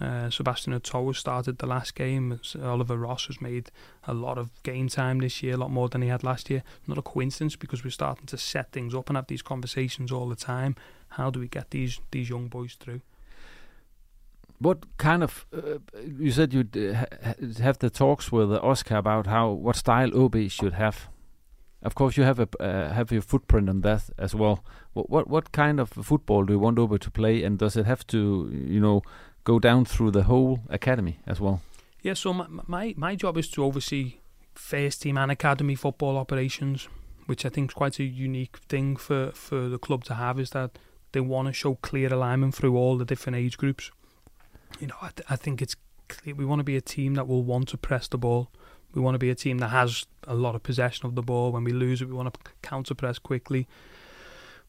Speaker 4: Uh, Sebastian Otoa started the last game. Oliver Ross has made a lot of game time this year, a lot more than he had last year. Not a coincidence because we're starting to set things up and have these conversations all the time. How do we get these these young boys through?
Speaker 3: What kind of? Uh, you said you'd uh, have the talks with Oscar about how what style AaB should have. Of course, you have a uh, have your footprint on that as well. What, what what kind of football do you want AaB to play, and does it have to you know go down through the whole academy as well?
Speaker 4: Yeah, so my my, my job is to oversee first team and academy football operations, which I think is quite a unique thing for, for the club to have. Is that they want to show clear alignment through all the different age groups. You know, I, th- I think it's clear we want to be a team that will want to press the ball. We want to be a team that has a lot of possession of the ball. When we lose it, we want to counter press quickly.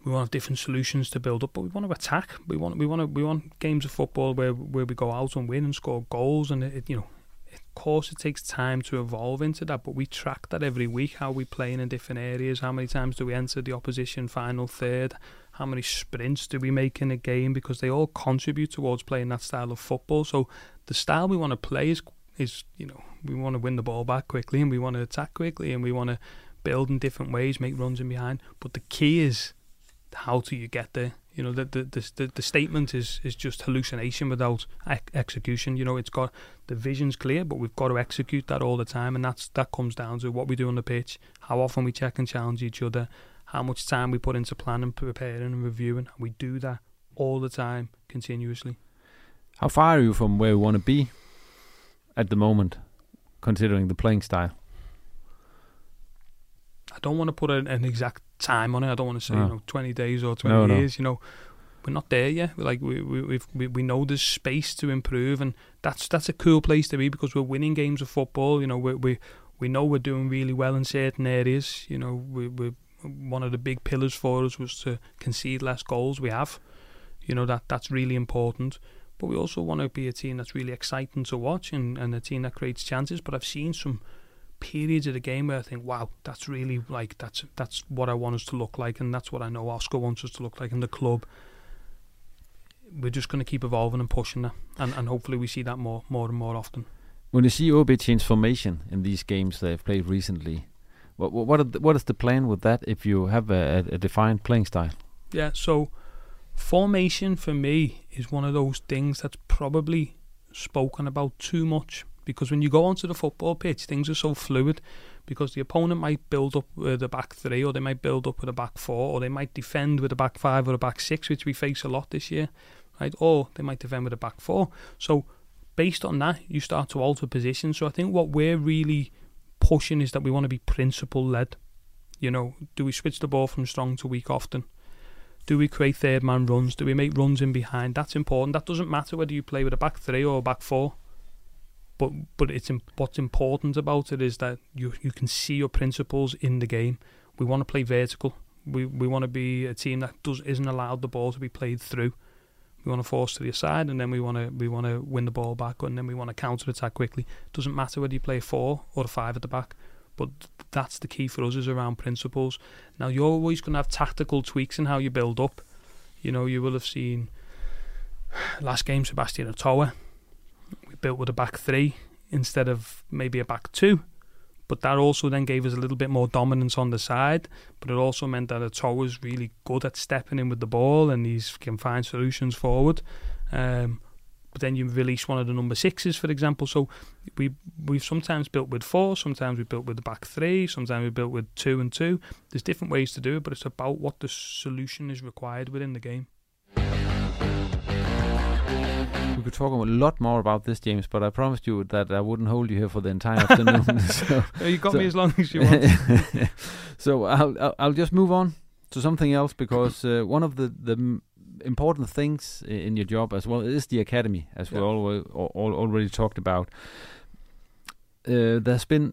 Speaker 4: We want different solutions to build up, but we want to attack. We want we want to, we want games of football where where we go out and win and score goals. And it, you know, of course, it takes time to evolve into that, but we track that every week. How we playing in different areas? How many times do we enter the opposition final third? How many sprints do we make in a game? Because they all contribute towards playing that style of football. So the style we want to play is is you know we want to win the ball back quickly and we want to attack quickly and we want to build in different ways, make runs in behind. But the key is how do you get there? You know, the the the, the statement is is just hallucination without ec- execution. You know, it's got the vision's clear, but we've got to execute that all the time, and that's that comes down to what we do on the pitch, how often we check and challenge each other, how much time we put into planning, preparing, and reviewing. And we do that all the time, continuously.
Speaker 3: How far are you from where we want to be at the moment, considering the playing style?
Speaker 4: I don't want to put an, an exact time on it. I don't want to say
Speaker 3: No.
Speaker 4: you know twenty days or twenty
Speaker 3: No, no.
Speaker 4: years. You know, we're not there yet. We're like we we we've, we we know there's space to improve, and that's that's a cool place to be because we're winning games of football. You know, we we we know we're doing really well in certain areas. You know, we we one of the big pillars for us was to concede less goals. We have, you know, that that's really important. But we also want to be a team that's really exciting to watch and, and a team that creates chances. But I've seen some periods of the game where I think, wow, that's really like that's that's what I want us to look like, and that's what I know Oscar wants us to look like in the club. We're just going to keep evolving and pushing that, and, and hopefully we see that more more and more often.
Speaker 3: When you see AaB change formation in these games they've played recently, what what the, what is the plan with that if you have a, a defined playing style?
Speaker 4: Yeah, so formation for me is one of those things that's probably spoken about too much because when you go onto the football pitch, things are so fluid because the opponent might build up with a back three or they might build up with a back four or they might defend with a back five or a back six, which we face a lot this year, right? Or they might defend with a back four. So based on that, you start to alter positions. So I think what we're really pushing is that we want to be principle led. You know, do we switch the ball from strong to weak often? Do we create third man runs? Do we make runs in behind? That's important. That doesn't matter whether you play with a back three or a back four. But but it's what's important about it is that you you can see your principles in the game. We want to play vertical. We we want to be a team that does isn't allowed the ball to be played through. We want to force to the side, and then we want to we want to win the ball back, and then we want to counter attack quickly. Doesn't matter whether you play four or five at the back, but that's the key for us is around principles. Now you're always going to have tactical tweaks in how you build up. You know, you will have seen last game Sebastian Otoa. Built with a back three instead of maybe a back two. But that also then gave us a little bit more dominance on the side. But it also meant that Otoa was really good at stepping in with the ball and he can find solutions forward. Um, but then you release one of the number sixes, for example. So we we've sometimes built with four, sometimes we built with the back three, sometimes we built with two and two. There's different ways to do it, but it's about what the solution is required within the game.
Speaker 3: We could talk a lot more about this, James, but I promised you that I wouldn't hold you here for the entire afternoon. *laughs* so,
Speaker 4: you got so, me as long as you want. *laughs*
Speaker 3: so I'll, I'll, I'll just move on to something else because uh, one of the the important things in your job as well is the academy, as yeah. we always, all, already talked about. Uh, there's been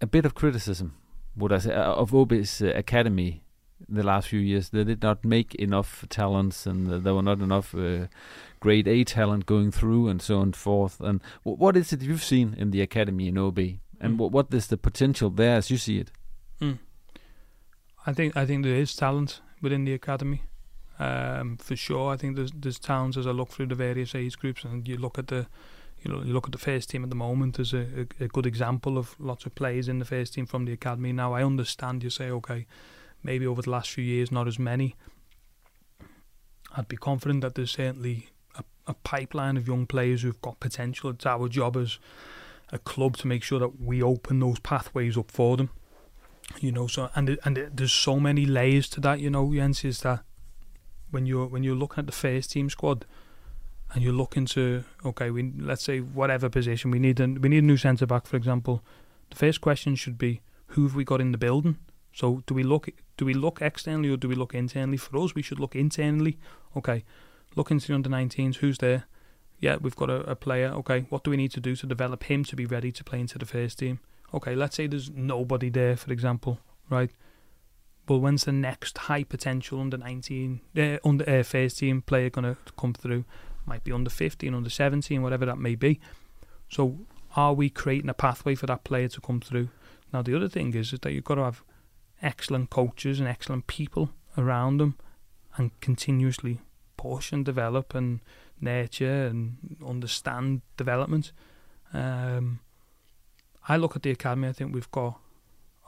Speaker 3: a bit of criticism, would I say, uh, of AaB's uh, academy the last few years. They did not make enough talents, and there were not enough uh, grade A talent going through, and so on and forth. And w- what is it you've seen in the academy in AaB, and mm. what is the potential there as you see it?
Speaker 4: Mm. I think I think there is talent within the academy um, for sure. I think there's there's towns as I look through the various age groups and you look at the you know you look at the first team at the moment as a, a, a good example of lots of players in the first team from the academy. Now I understand you say okay, maybe over the last few years not as many. I'd be confident that there's certainly a, pipeline of young players who've got potential. It's our job as a club to make sure that we open those pathways up for them. You know, so and and there's so many layers to that. You know, Jens is that when you're when you're looking at the first team squad and you're looking to okay, we let's say whatever position we need, a, we need a new centre back, for example. The first question should be who have we got in the building. So do we look do we look externally or do we look internally? For us, we should look internally. Okay, look into the under 19s. Who's there? Yeah, we've got a, a player. Okay, what do we need to do to develop him to be ready to play into the first team? Okay, let's say there's nobody there, for example, right? But when's the next high potential under 19, uh, under uh, first team player going to come through? Might be under 15, under 17, whatever that may be. So, are we creating a pathway for that player to come through? Now, the other thing is, is that you've got to have excellent coaches and excellent people around them and continuously push and develop and nurture and understand development. Um, I look at the academy, I think we've got,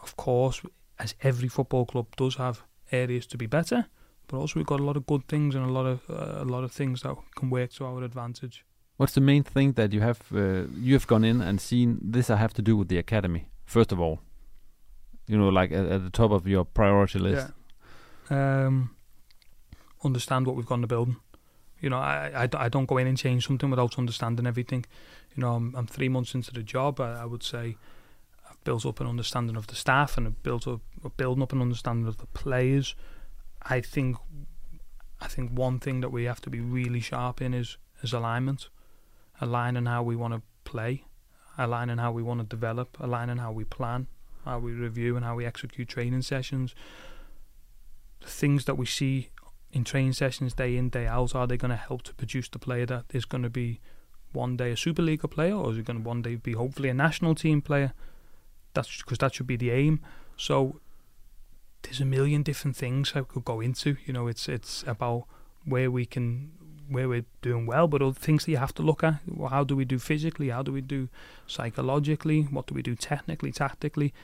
Speaker 4: of course, as every football club does have areas to be better, but also we've got a lot of good things and a lot of uh, a lot of things that can work to our advantage.
Speaker 3: What's the main thing that you have uh, you have gone in and seen? This I have to do with the academy first of all. You know, like at, at the top of your priority list.
Speaker 4: Yeah. Um, understand what we've got in the building. You know, I, I, I don't go in and change something without understanding everything. You know, I'm, I'm three months into the job. I, I would say I've built up an understanding of the staff and it built up building up an understanding of the players. I think I think one thing that we have to be really sharp in is is alignment, aligning how we want to play, aligning how we want to develop, aligning how we plan, how we review, and how we execute training sessions. The things that we see in training sessions day in day out are they going to help to produce the player that is going to be one day a Super League player, or is it going to one day be hopefully a national team player? That's because that should be the aim. So there's a million different things I could go into. You know, it's it's about where we can where we're doing well, but other things that you have to look at. How do we do physically? How do we do psychologically? What do we do technically, tactically?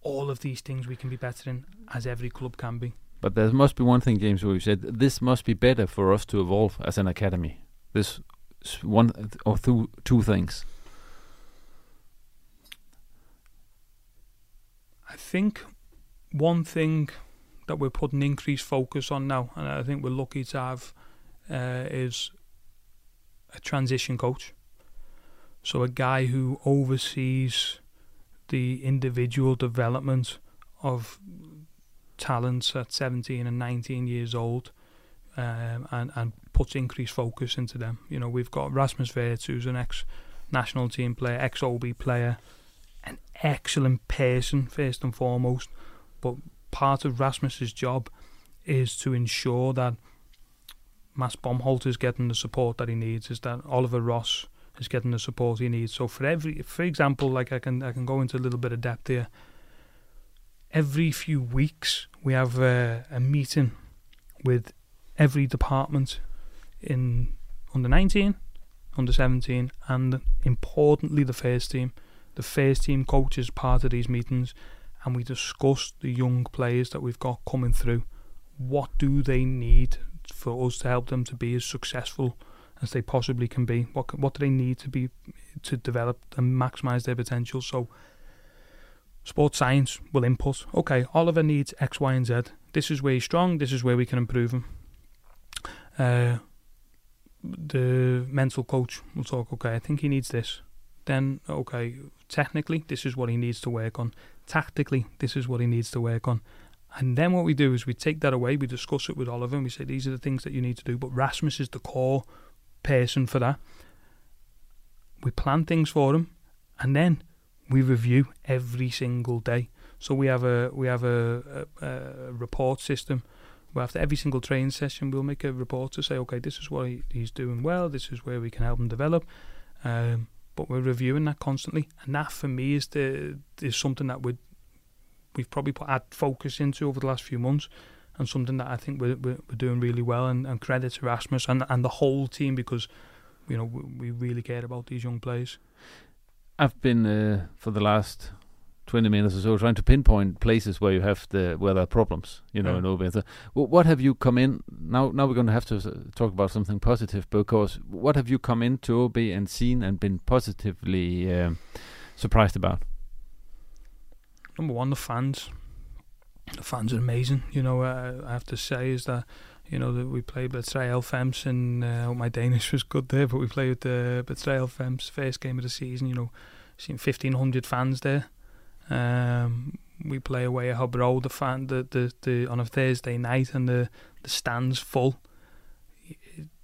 Speaker 4: All of these things we can be better in, as every club can be.
Speaker 3: But there must be one thing, James, where you said this must be better for us to evolve as an academy. This one or two, two things.
Speaker 4: I think one thing that we're putting increased focus on now, and I think we're lucky to have, uh, is a transition coach. So a guy who oversees the individual development of talents at 17 and 19 years old um, and, and puts increased focus into them. You know, we've got Rasmus Würtz, who's an ex national team player, ex AaB player, an excellent person, first and foremost. But part of Rasmus's job is to ensure that Mads Bomholt is getting the support that he needs, is that Oliver Ross is getting the support he needs. So for every, for example, like I can I can go into a little bit of depth here. Every few weeks we have a, a meeting with every department in under 19, under 17, and importantly the first team. The first team coach is part of these meetings, and we discuss the young players that we've got coming through. What do they need for us to help them to be as successful as they possibly can be? What what do they need to be to develop and maximise their potential? So, sports science will input. Okay, Oliver needs X, Y, and Z. This is where he's strong. This is where we can improve him. Uh, the mental coach will talk. Okay, I think he needs this. Then okay, technically this is what he needs to work on. Tactically, this is what he needs to work on. And then what we do is we take that away, we discuss it with Oliver, and we say these are the things that you need to do. But Rasmus is the core person for that. We plan things for him, and then we review every single day. So we have a we have a, a, a report system well, after every single training session, we'll make a report to say, okay, this is what he, he's doing well, this is where we can help him develop. Um, but we're reviewing that constantly, and that for me is the is something that we we've probably put add focus into over the last few months, and something that I think we're we're, we're doing really well. And, and credit to Rasmus and and the whole team because you know we, we really care about these young players.
Speaker 3: I've been uh, for the last 20 minutes or so trying to pinpoint places where you have the where there are problems you know yeah. in AaB so, what have you come in now now we're going to have to talk about something positive because what have you come into AaB and seen and been positively um, surprised about?
Speaker 4: Number one the fans. The fans are amazing. You know uh, I have to say is that you know that we played Betrayal Fems and uh, my Danish was good there *laughs* but we played the Betrayal Fems first game of the season you know seen 1500 fans there um, we play away at Hobro, the fan, the, the, the on a Thursday night, and the the stands full.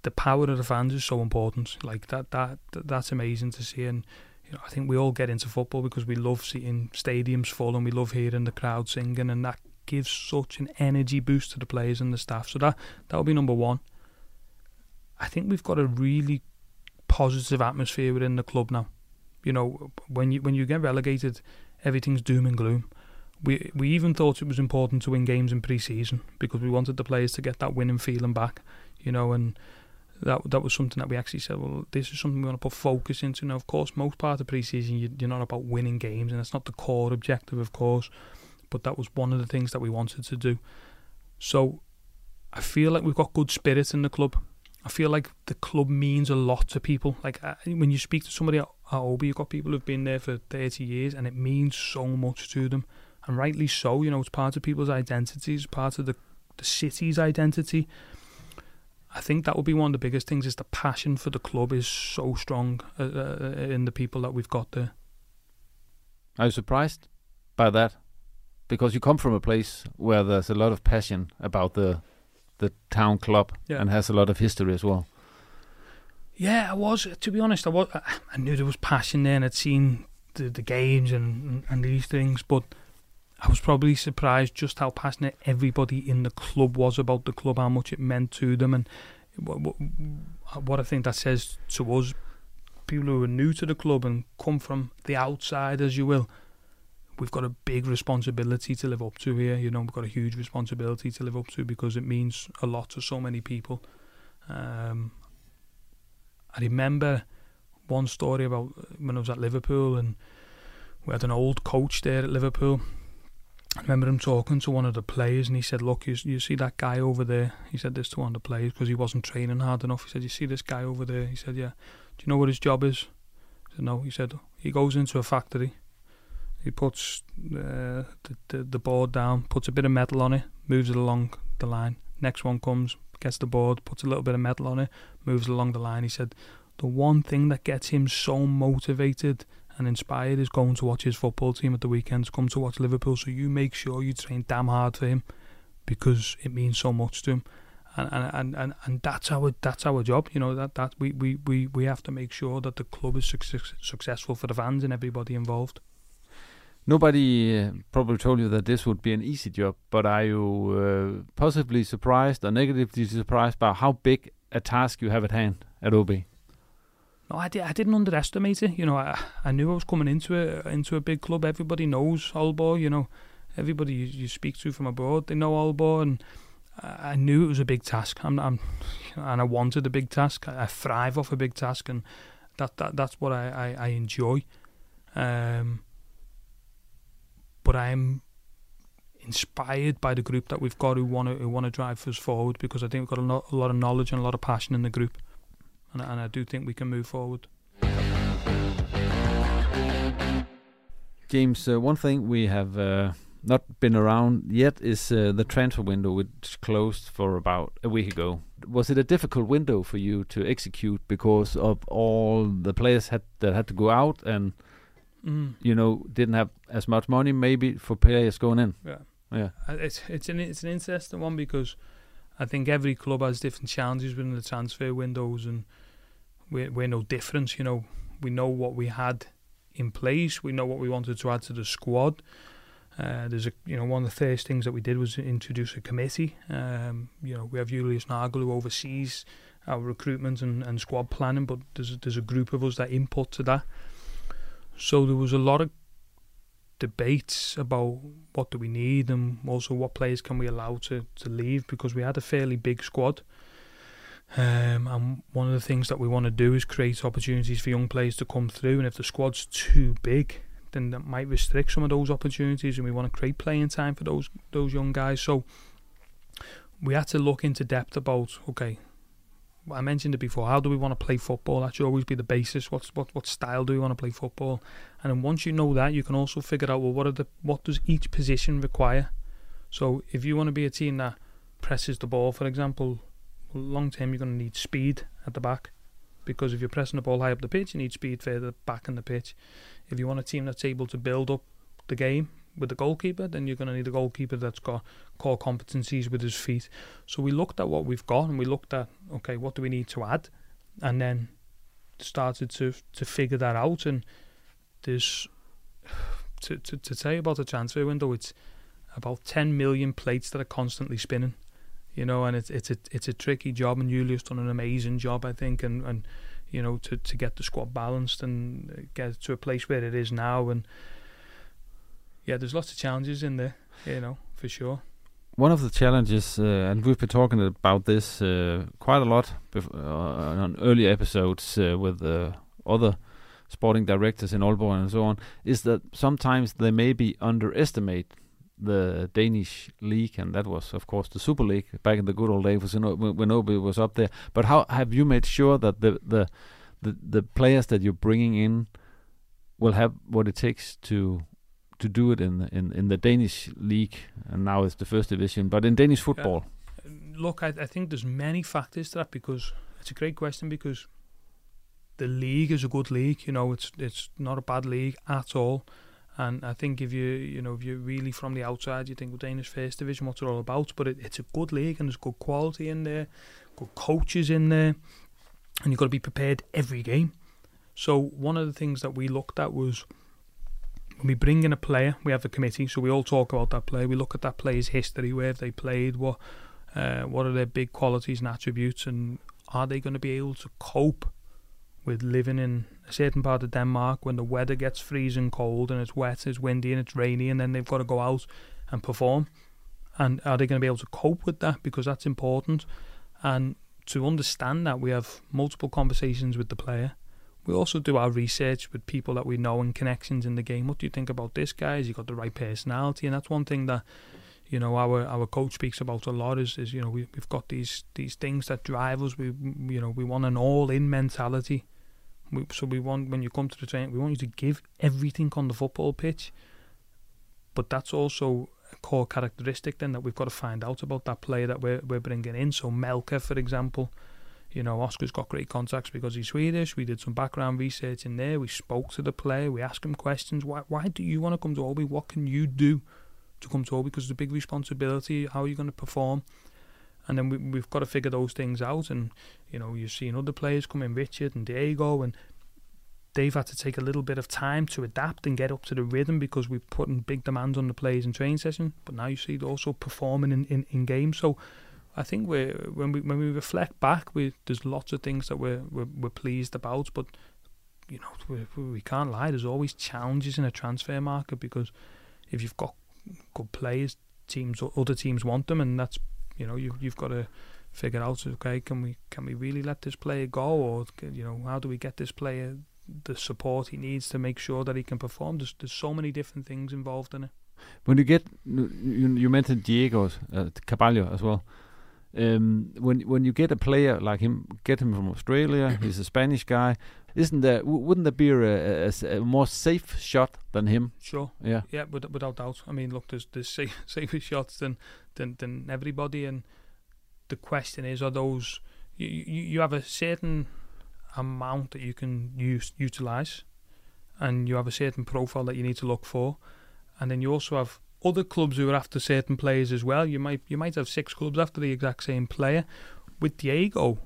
Speaker 4: The power of the fans is so important. Like that, that, that's amazing to see. And you know, I think we all get into football because we love seeing stadiums full and we love hearing the crowd singing, and that gives such an energy boost to the players and the staff. So that that will be number one. I think we've got a really positive atmosphere within the club now. You know, when you when you get relegated, everything's doom and gloom. We we even thought it was important to win games in pre-season because we wanted the players to get that winning feeling back, you know, and that that was something that we actually said, well, this is something we want to put focus into. Now, of course, most part of pre-season you, you're not about winning games, and that's not the core objective, of course, but that was one of the things that we wanted to do. So, I feel like we've got good spirits in the club. I feel like the club means a lot to people. Like uh, when you speak to somebody at, at AaB, you've got people who've been there for 30 years and it means so much to them. And rightly so, you know, it's part of people's identities, part of the, the city's identity. I think that would be one of the biggest things is the passion for the club is so strong uh, uh, in the people that we've got there.
Speaker 3: Are you surprised by that? Because you come from a place where there's a lot of passion about the the town club yeah. and has a lot of history as well.
Speaker 4: Yeah, I was. To be honest, I was. I knew there was passion there, and I'd seen the the games and and these things, but I was probably surprised just how passionate everybody in the club was about the club, how much it meant to them, and what, what I think that says to us, people who are new to the club and come from the outside, as you will we've got a big responsibility to live up to here. You know, we've got a huge responsibility to live up to because it means a lot to so many people. Um, I remember one story about when I was at Liverpool and we had an old coach there at Liverpool. I remember him talking to one of the players and he said, Look, you, you see that guy over there? He said this to one of the players because he wasn't training hard enough. He said, You see this guy over there? He said, Yeah. Do you know what his job is? I said, No. He said, He goes into a factory he puts uh, the, the, the board down, puts a bit of metal on it, moves it along the line. Next one comes, gets the board, puts a little bit of metal on it, moves along the line. He said the one thing that gets him so motivated and inspired is going to watch his football team at the weekends, come to watch Liverpool. So you make sure you train damn hard for him because it means so much to him. And and, and, and that's our that's our job, you know. That that we, we, we, we have to make sure that the club is success, successful for the fans and everybody involved.
Speaker 3: Nobody uh, probably told you that this would be an easy job, but are you uh, possibly surprised or negatively surprised by how big a task you have at hand at AaB?
Speaker 4: No, I, did, I didn't underestimate it. You know, I, I knew I was coming into a into a big club. Everybody knows Aalborg. You know, everybody you, you speak to from abroad, they know Aalborg, and I, I knew it was a big task. I'm, I'm, and I wanted a big task. I, I thrive off a big task, and that, that that's what I, I, I enjoy. Um, but I'm inspired by the group that we've got who want to who want to drive us forward because I think we've got a lot, a lot of knowledge and a lot of passion in the group and, and I do think we can move forward.
Speaker 3: James, uh, one thing we have uh, not been around yet is uh, the transfer window, which closed for about a week ago. Was it a difficult window for you to execute because of all the players had that had to go out and mm. you know didn't have as much money maybe for players going in?
Speaker 4: Yeah,
Speaker 3: yeah.
Speaker 4: Uh, it's it's an it's an interesting one because I think every club has different challenges within the transfer windows and we're, we're no different. You know, we know what we had in place. We know what we wanted to add to the squad. Uh, there's a, you know, one of the first things that we did was introduce a committee. Um, you know, we have Julius Nagel who oversees our recruitment and, and squad planning, but there's a, there's a group of us that input to that. So there was a lot of debates about what do we need and also what players can we allow to, to leave because we had a fairly big squad. Um, and one of the things that we want to do is create opportunities for young players to come through. And if the squad's too big, then that might restrict some of those opportunities. And we want to create playing time for those those young guys. So we had to look into depth about okay. I mentioned it before. How do we want to play football? That should always be the basis. What's what what style do we want to play football? And then once you know that, you can also figure out well what are the what does each position require. So if you want to be a team that presses the ball, for example, long term you're going to need speed at the back because if you're pressing the ball high up the pitch, you need speed further back in the pitch. If you want a team that's able to build up the game with the goalkeeper, then you're going to need a goalkeeper that's got core competencies with his feet. So we looked at what we've got and we looked at okay, what do we need to add, and then started to to figure that out. And there's to to to tell you about the transfer window, it's about 10 million plates that are constantly spinning you know, and it's it's a it's a tricky job, and Julius done an amazing job, I think, and and you know to to get the squad balanced and get to a place where it is now, and yeah, there's lots of challenges in there, you know, for sure.
Speaker 3: One of the challenges, uh, and we've been talking about this uh, quite a lot bef- uh, on earlier episodes uh, with uh, other sporting directors in Aalborg and so on, is that sometimes they maybe underestimate the Danish league, and that was, of course, the Super League back in the good old days when, when AaB was up there. But how have you made sure that the, the the the players that you're bringing in will have what it takes to to do it in in in the Danish league, and now it's the first division, but in Danish football?
Speaker 4: Yeah. Look, I, I think there's many factors to that because it's a great question because the league is a good league. You know, it's it's not a bad league at all. And I think if you you know if you're really from the outside, you think well Danish First Division, what's it all about? But it, it's a good league and there's good quality in there, good coaches in there, and you've got to be prepared every game. So one of the things that we looked at was when we bring in a player, we have a committee, so we all talk about that player. We look at that player's history, where have they played, what uh, what are their big qualities and attributes, and are they going to be able to cope with living in a certain part of Denmark when the weather gets freezing cold and it's wet, it's windy and it's rainy, and then they've got to go out and perform. And are they going to be able to cope with that? Because that's important. And to understand that, we have multiple conversations with the player. We also do our research with people that we know and connections in the game. What do you think about this guy? Has he got the right personality? And that's one thing that you know our our coach speaks about a lot is, is you know we, we've got these these things that drive us we you know we want an all in mentality we, so we want when you come to the training, we want you to give everything on the football pitch. But that's also a core characteristic then that we've got to find out about that player that we're we're bringing in. So Melker, for example, You know, Oscar's got great contacts because he's Swedish. We did some background research in there. We spoke to the player. We asked him questions. Why, why do you want to come to Oldby? What can you do to come to Oldby? Because it's a big responsibility. How are you going to perform? And then we, we've got to figure those things out. And, you know, you've seen other players come in, Richard and Diego, and they've had to take a little bit of time to adapt and get up to the rhythm because we're putting big demands on the players in training session. But now you see it also performing in, in, in games. So I think we when we when we reflect back, we there's lots of things that we're we're, we're pleased about, but you know we, we can't lie. There's always challenges in a transfer market because if you've got good players, teams other teams want them, and that's you know you you've got to figure out okay can we can we really let this player go or you know how do we get this player the support he needs to make sure that he can perform there's, there's so many different things involved in it
Speaker 3: when you get you, you mentioned Diego uh, Caballo as well um, when when you get a player like him, get him from Australia, he's a Spanish guy. Isn't there? Wouldn't there be a, a, a, more safe shot than him?
Speaker 4: Sure.
Speaker 3: Yeah.
Speaker 4: Yeah, without, without doubt. I mean, look, there's there's safe, *laughs* safer shots than, than than everybody, and the question is, are those you you, you have a certain amount that you can use utilize, and you have a certain profile that you need to look for, and then you also have other clubs who are after certain players as well. You might you might have six clubs after the exact same player. With Diego,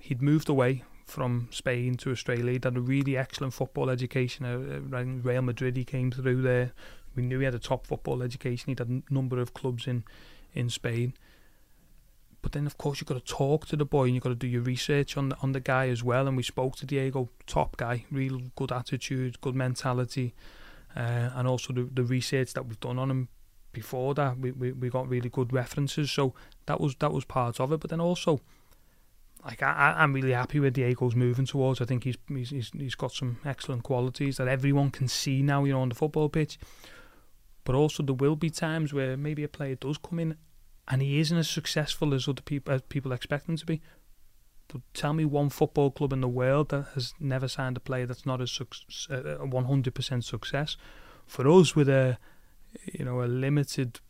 Speaker 4: he'd moved away from Spain to Australia. He'd had a really excellent football education. Uh, uh Real Madrid, he came through there. We knew he had a top football education. He'd had a number of clubs in in Spain. But then, of course, you've got to talk to the boy and you've got to do your research on the, on the guy as well. And we spoke to Diego, top guy, real good attitude, good mentality uh, and also the, the research that we've done on him before that we, we, we got really good references. So that was that was part of it. But then also like I, I'm really happy with Diego's moving towards. I think he's, he's he's got some excellent qualities that everyone can see now you know on the football pitch. But also there will be times where maybe a player does come in and he isn't as successful as other people as people expect him to be but tell me one football club in the world that has never signed a player that's not a, a 100% success. For us, with a you know a limited,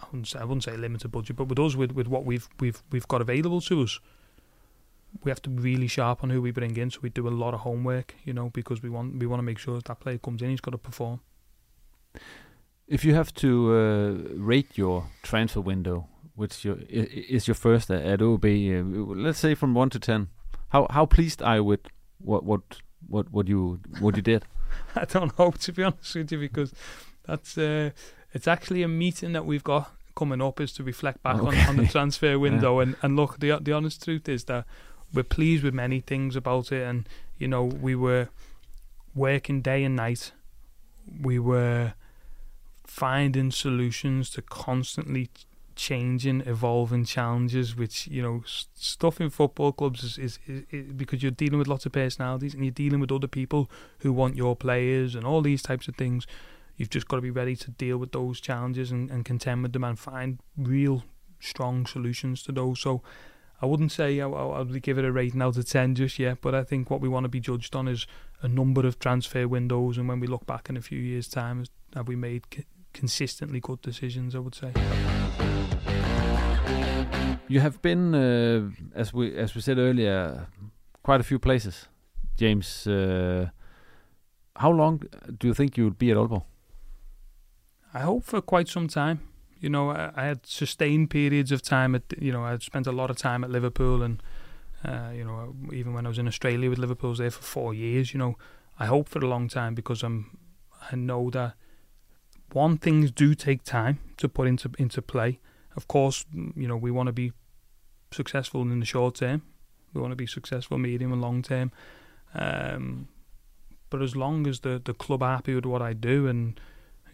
Speaker 4: I wouldn't say, I wouldn't say a limited budget, but with us with, with what we've we've we've got available to us, we have to be really sharp on who we bring in. So we do a lot of homework, you know, because we want we want to make sure that, that player comes in, he's got to perform.
Speaker 3: If you have to uh, rate your transfer window, which your is your first at AaB. Uh, let's say from one to ten. How how pleased are you with what what what what you what you did? *laughs*
Speaker 4: I don't know to be honest with you because that's uh, it's actually a meeting that we've got coming up is to reflect back okay. on, on the transfer *laughs* window yeah. and and look the the honest truth is that we're pleased with many things about it and you know we were working day and night we were finding solutions to constantly changing, evolving challenges, which you know stuff in football clubs is, is, is, is, because you're dealing with lots of personalities and you're dealing with other people who want your players and all these types of things. You've just got to be ready to deal with those challenges and, and contend with them and find real strong solutions to those. So I wouldn't say I, I would give it a rating out of 10 just yet, but I think what we want to be judged on is a number of transfer windows. And when we look back in a few years' time, have we made consistently good decisions, I would say.
Speaker 3: You have been, uh, as we as we said earlier, quite a few places, James. Uh, how long do you think you will be at Aalborg?
Speaker 4: I hope for quite some time. You know, I, I, had sustained periods of time at. You know, I spent a lot of time at Liverpool, and uh, you know, even when I was in Australia with Liverpool, I was there for four years. You know, I hope for a long time because I'm. I know that one things do take time to put into into play. Of course, you know we want to be successful in the short term. We want to be successful medium and long term. Um, but as long as the the club are happy with what I do and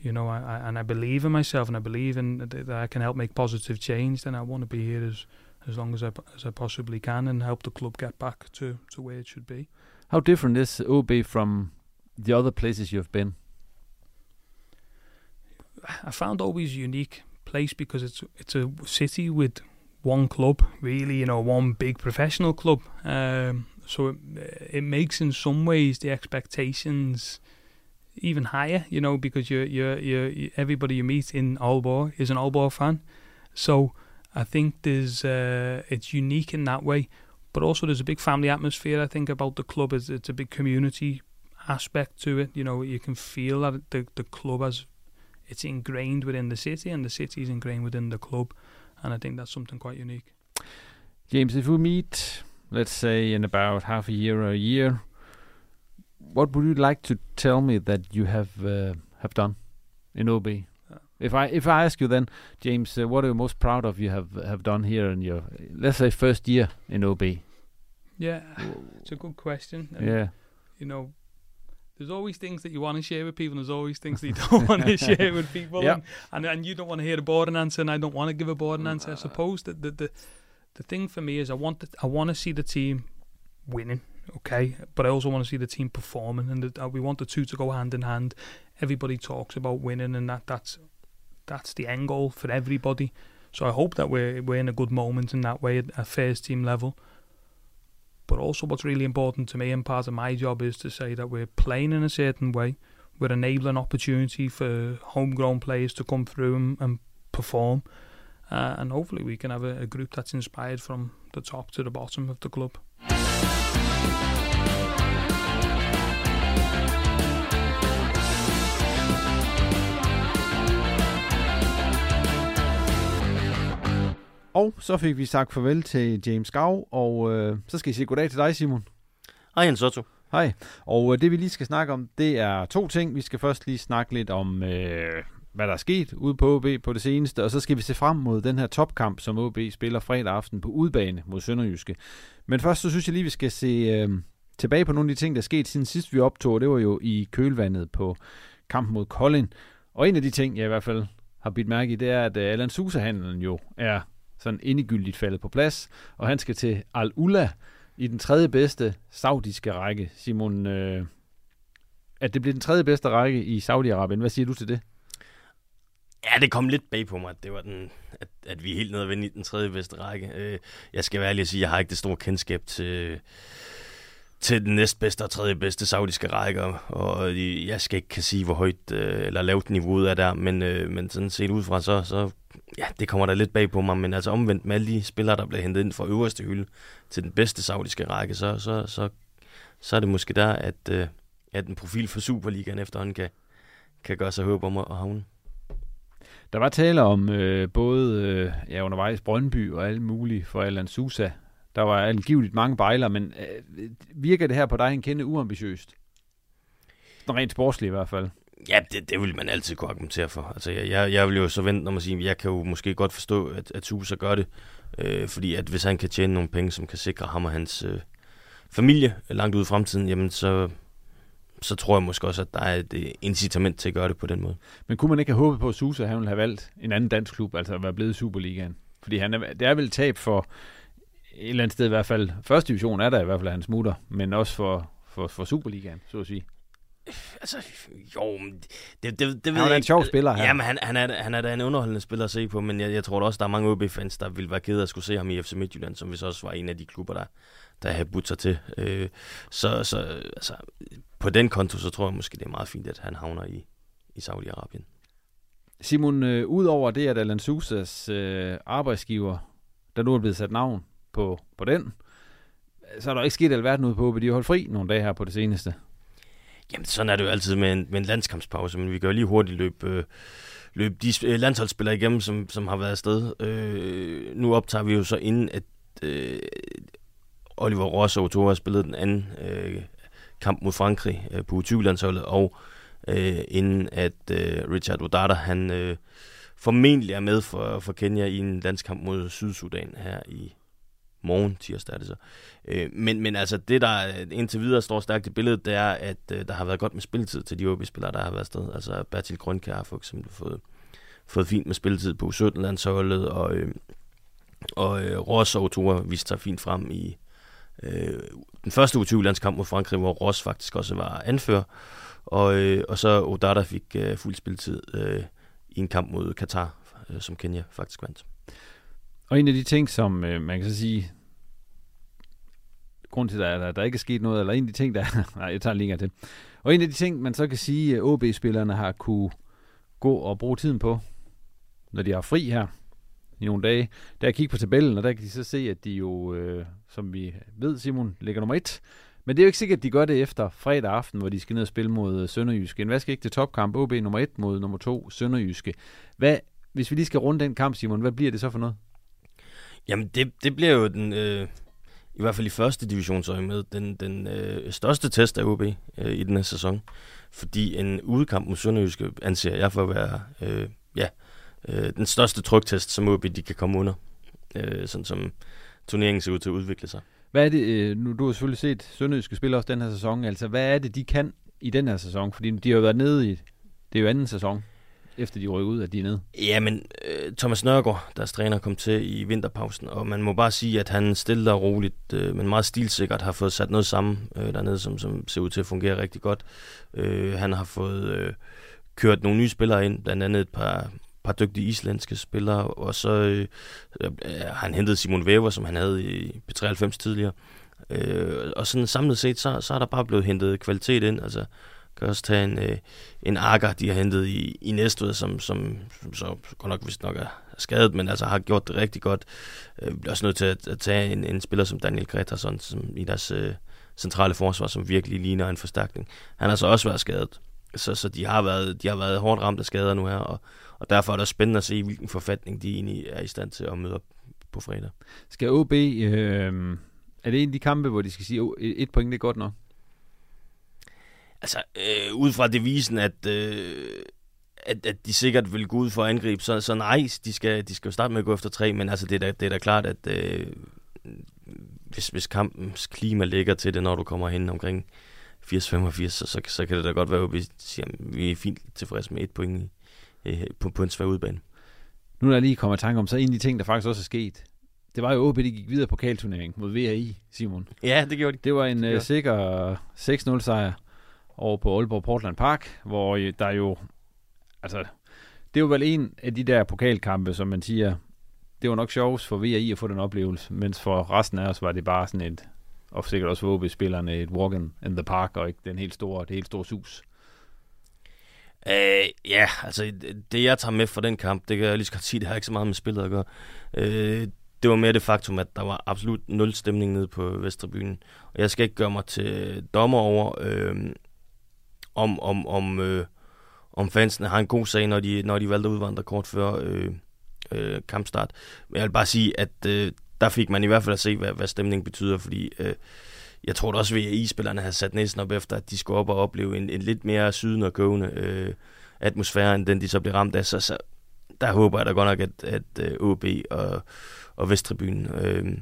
Speaker 4: you know I, I and I believe in myself and I believe in that I can help make positive change, then I want to be here as as long as I as I possibly can and help the club get back to to where it should be.
Speaker 3: How different is AaB from the other places you've been?
Speaker 4: I found always unique place because it's it's a city with one club, really, you know, one big professional club. Um, so it, it makes in some ways the expectations even higher, you know, because you're you're you're everybody you meet in Aalborg is an Aalborg fan. So I think there's uh, it's unique in that way. but also there's a big family atmosphere. I think about the club is it's a big community aspect to it. You know, you can feel that the the club has it's ingrained within the city, and the city is ingrained within the club, and I think that's something quite unique.
Speaker 3: James, if we meet, let's say, in about half a year or a year, what would you like to tell me that you have uh, have done in AaB? If I if I ask you then, James, uh, what are you most proud of you have have done here in your let's say first year in AaB?
Speaker 4: Yeah, it's a good question.
Speaker 3: And, yeah,
Speaker 4: you know, there's always things that you want to share with people, and there's always things that you don't *laughs* want to share with people.
Speaker 3: Yep.
Speaker 4: And, and, and you don't want to hear a boring answer, and I don't want to give a boring answer. I suppose that the, the the thing for me is I want to, I want to see the team winning, okay, but I also want to see the team performing, and the, uh, we want the two to go hand in hand. Everybody talks about winning, and that that's that's the end goal for everybody. So I hope that we're we're in a good moment in that way at, at first team level. But also, what's really important to me and part of my job is to say that we're playing in a certain way. We're enabling opportunity for homegrown players to come through and, and perform. Uh, and hopefully, we can have a, a group that's inspired from the top to the bottom of the club.
Speaker 3: Og så fik vi sagt farvel til James Gav, og øh, så skal I sige goddag til dig, Simon.
Speaker 7: Hej, Jens Otto.
Speaker 3: Hej. Og øh, det vi lige skal snakke om, det er to ting. Vi skal først lige snakke lidt om, øh, hvad der er sket ude på OB på det seneste, og så skal vi se frem mod den her topkamp, som OB spiller fredag aften på udbane mod Sønderjyske. Men først så synes jeg lige, vi skal se øh, tilbage på nogle af de ting, der er sket siden sidst vi optog. Det var jo i kølvandet på kampen mod Kolding. Og en af de ting, jeg i hvert fald har bidt mærke i, det er, at øh, Allan Susa-handlen jo er sådan endegyldigt faldet på plads, og han skal til Al-Ula i den tredje bedste saudiske række. Simon, øh, at det bliver den tredje bedste række i Saudi-Arabien. Hvad siger du til det?
Speaker 7: Ja, det kom lidt bag på mig, at, det var den, at, at vi er helt nede og vinde i den tredje bedste række. Øh, jeg skal være ærlig at sige, at jeg har ikke det store kendskab til, til den næstbedste og tredje bedste saudiske række, og jeg skal ikke kan sige, hvor højt øh, eller lavt niveauet er der, men, øh, men sådan set ud fra, så, så ja, det kommer der lidt bag på mig, men altså omvendt med alle de spillere, der bliver hentet ind fra øverste hylde til den bedste saudiske række, så, så, så, så er det måske der, at, øh, at en profil for Superligaen efterhånden kan, kan gøre sig håb om at havne.
Speaker 3: Der var tale om øh, både øh, ja, undervejs Brøndby og alle mulige for Alan Sousa. Der var angiveligt mange bejler, men øh, virker det her på dig en kende uambitiøst? Rent sportsligt i hvert fald.
Speaker 7: Ja, det, det vil man altid kunne argumentere for. Altså, jeg, jeg, jeg vil jo så vente om at sige, at jeg kan jo måske godt forstå, at, at Sousa gør det. Øh, fordi at hvis han kan tjene nogle penge, som kan sikre ham og hans øh, familie langt ud i fremtiden, jamen så, så tror jeg måske også, at der er et incitament til at gøre det på den måde.
Speaker 3: Men kunne man ikke have håbet på, at Sousa han ville have valgt en anden dansk klub, altså at være blevet i Superligaen? Fordi han er, det er vel tab for et eller andet sted i hvert fald. Første division er der i hvert fald, hans mutter, men også for, for, for Superligaen, så at sige.
Speaker 7: Altså, jo, det, det, det ved
Speaker 3: han er
Speaker 7: jeg
Speaker 3: en sjov spiller her.
Speaker 7: Jamen, han, han, er, han er da en underholdende spiller at se på, men jeg, jeg tror da også, der er mange OB-fans, der vil være kede af at skulle se ham i FC Midtjylland, som hvis også var en af de klubber, der, der har budt sig til. Øh, så, så altså, på den konto, så tror jeg måske, det er meget fint, at han havner i, i Saudi-Arabien.
Speaker 3: Simon, øh, udover det, at Alan Sousas øh, arbejdsgiver, der nu er blevet sat navn på, på den, så er der ikke sket alverden ud på, at de har holdt fri nogle dage her på det seneste.
Speaker 7: Jamen, sådan er det jo altid med en, med en landskampspause, men vi kan jo lige hurtigt løbe, øh, løbe de øh, landsholdsspillere igennem, som, som har været afsted. Øh, nu optager vi jo så inden, at øh, Oliver Ross og har spillet den anden øh, kamp mod Frankrig øh, på U20-landsholdet, og øh, inden at øh, Richard Odata, han øh, formentlig er med for, for Kenya i en landskamp mod Sydsudan her i morgen, tirsdag er det så. Øh, men, men altså, det der indtil videre står stærkt i billedet, det er, at øh, der har været godt med spilletid til de OB-spillere, der har været sted. Altså, Bertil Grønkær har for eksempel fået, fået fint med spilletid på 17-landsholdet, og, øh, og øh, Ross og Otora viste sig fint frem i øh, den første U20-landskamp mod Frankrig, hvor Ross faktisk også var anfører, og, øh, og så Odata fik øh, fuld spilletid øh, i en kamp mod Katar, øh, som Kenya faktisk vandt.
Speaker 3: Og en af de ting, som øh, man kan så sige, grund til, at der, der ikke er sket noget, eller en af de ting, der... *laughs* nej, jeg tager lige til. Og en af de ting, man så kan sige, at OB-spillerne har kunne gå og bruge tiden på, når de har fri her, i nogle dage, der kigge på tabellen, og der kan de så se, at de jo, øh, som vi ved, Simon, ligger nummer et. Men det er jo ikke sikkert, at de gør det efter fredag aften, hvor de skal ned og spille mod øh, Sønderjyske. En vask ikke til topkamp, OB nummer 1 mod nummer 2, Sønderjyske. Hvad, hvis vi lige skal runde den kamp, Simon, hvad bliver det så for noget?
Speaker 7: Jamen, det, det bliver jo den, øh, i hvert fald i første divisionsøje med, den, den øh, største test af OB øh, i den her sæson. Fordi en udekamp mod Sønderjyske anser jeg for at være øh, ja, øh, den største trygtest, som OB de kan komme under. Øh, sådan som turneringen ser ud til at udvikle sig.
Speaker 3: Hvad er det, øh, nu du har selvfølgelig set Sønderjyske spille også den her sæson, altså hvad er det, de kan i den her sæson? Fordi de har jo været nede i, det er jo anden sæson, efter de rykker ud, at de er nede.
Speaker 7: Jamen, øh, Thomas Nørgaard, deres træner, kom til i vinterpausen, og man må bare sige, at han stille og roligt, øh, men meget stilsikkert har fået sat noget sammen øh, dernede, som, som ser ud til at fungere rigtig godt. Øh, han har fået øh, kørt nogle nye spillere ind, blandt andet et par, par dygtige islandske spillere, og så øh, øh, han hentet Simon Weber, som han havde i P93 tidligere. Øh, og sådan samlet set, så, så er der bare blevet hentet kvalitet ind. Altså, kan også tage en, øh, en Akker, de har hentet i, i Næstved, som, som, som så godt nok vist nok er skadet, men altså har gjort det rigtig godt. Øh, bliver også nødt til at, at tage en, en spiller som Daniel Gretarsson som i deres øh, centrale forsvar, som virkelig ligner en forstærkning. Han har så også været skadet. Så, så de, har været, de har været hårdt ramt af skader nu her, og, og derfor er det spændende at se, hvilken forfatning de egentlig er i stand til at møde op på fredag.
Speaker 3: Skal OB, øh, er det en af de kampe, hvor de skal sige, at et point det er godt nok?
Speaker 7: Altså, øh, ud fra devisen, at, øh, at, at de sikkert vil gå ud for at angribe, så, så nej, de skal, de skal jo starte med at gå efter tre, men altså, det er da, det er da klart, at øh, hvis, hvis kampens klima ligger til det, når du kommer hen omkring 80-85, så, så, så kan det da godt være, at vi siger, at vi er fint tilfredse med et point øh, på, på en svær udbane.
Speaker 3: Nu er der lige kommet i tanke om, så en af de ting, der faktisk også er sket, det var jo OB, de gik videre på pokalturnering mod VRI, Simon.
Speaker 7: Ja, det gjorde de.
Speaker 3: Det var en uh, sikker 6-0 sejr over på Aalborg Portland Park, hvor der jo, altså, det var vel en af de der pokalkampe, som man siger, det var nok sjovt for VRI at få den oplevelse, mens for resten af os var det bare sådan et, og sikkert også for OB-spillerne, et walk in, in the park, og ikke den helt store, det helt store sus.
Speaker 7: Øh, ja, altså det jeg tager med fra den kamp, det kan jeg lige så godt sige, det har ikke så meget med spillet at gøre. Øh, det var mere det faktum, at der var absolut nul stemning nede på Vesterbyen. Og jeg skal ikke gøre mig til dommer over, øh, om, om, om, øh, om fansene har en god sag, når de, når de valgte at udvandre kort før øh, øh, kampstart. Men jeg vil bare sige, at øh, der fik man i hvert fald at se, hvad, hvad stemningen betyder, fordi øh, jeg tror da også, at I-spillerne har sat næsten op efter, at de skulle op og opleve en, en lidt mere sydende og gående øh, atmosfære, end den de så blev ramt af. Så, så der håber jeg da godt nok, at, at øh, OB og, og Vesttribunen øh,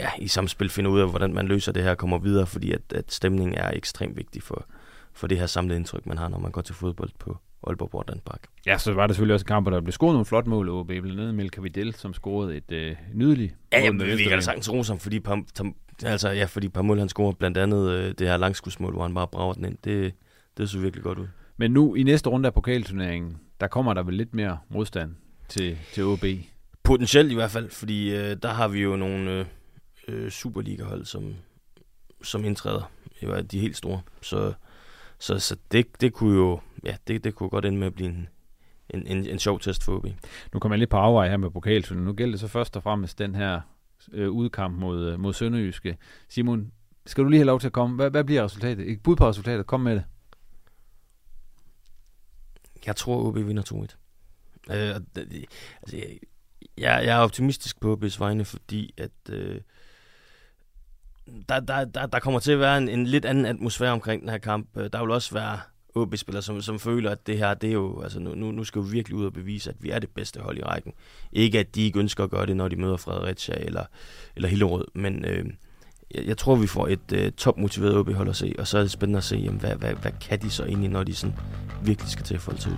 Speaker 7: ja, i samspil finder ud af, hvordan man løser det her og kommer videre, fordi at, at stemningen er ekstremt vigtig for, for det her samlede indtryk, man har, når man går til fodbold på Aalborg Bortland Park.
Speaker 3: Ja, så var det selvfølgelig også en kamp, hvor der blev scoret nogle flot mål, OB, blandt andet Melka Vidal, som scorede et øh, nydeligt
Speaker 7: Ja, jamen, vi kan da sagtens rose ham, fordi par, tam, altså, ja, fordi mål, han scorede blandt andet øh, det her langskudsmål, hvor han bare brager den ind. Det, det så virkelig godt ud.
Speaker 3: Men nu i næste runde af pokalturneringen, der kommer der vel lidt mere modstand til, til OB?
Speaker 7: Potentielt i hvert fald, fordi øh, der har vi jo nogle øh, øh Superliga-hold, som, som indtræder. Det var de helt store. Så så, så det, det kunne jo ja, det, det kunne godt ende med at blive en, en, en, en sjov test for OB.
Speaker 3: Nu kommer jeg lidt på afvej her med pokalturen. Nu gælder det så først og fremmest den her øh, udkamp mod, øh, mod Sønderjyske. Simon, skal du lige have lov til at komme? Hvad, hvad bliver resultatet? Et bud på resultatet. Kom med det.
Speaker 7: Jeg tror, OB vinder 2-1. Øh, altså, jeg, jeg er optimistisk på OB's vegne, fordi at øh, der, der, der, der kommer til at være en, en lidt anden atmosfære omkring den her kamp. Øh, der vil også være OB-spillere, som, som føler, at det her, det er jo, altså nu, nu skal vi virkelig ud og bevise, at vi er det bedste hold i rækken. Ikke at de ikke ønsker at gøre det, når de møder Fredericia eller, eller Hillerød, men øh, jeg, jeg tror, vi får et øh, topmotiveret OB-hold at se, og så er det spændende at se, jamen, hvad, hvad, hvad kan de så egentlig, når de sådan virkelig skal til at folde til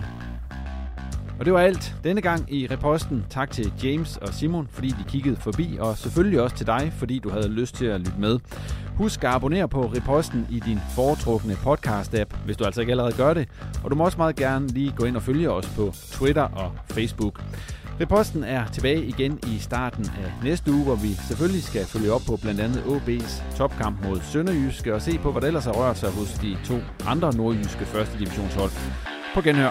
Speaker 3: og det var alt denne gang i reposten. Tak til James og Simon, fordi de kiggede forbi, og selvfølgelig også til dig, fordi du havde lyst til at lytte med. Husk at abonnere på reposten i din foretrukne podcast-app, hvis du altså ikke allerede gør det. Og du må også meget gerne lige gå ind og følge os på Twitter og Facebook. Reposten er tilbage igen i starten af næste uge, hvor vi selvfølgelig skal følge op på blandt andet OB's topkamp mod Sønderjyske og se på, hvad der ellers har rørt sig hos de to andre nordjyske første divisionshold. På genhør.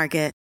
Speaker 8: Market.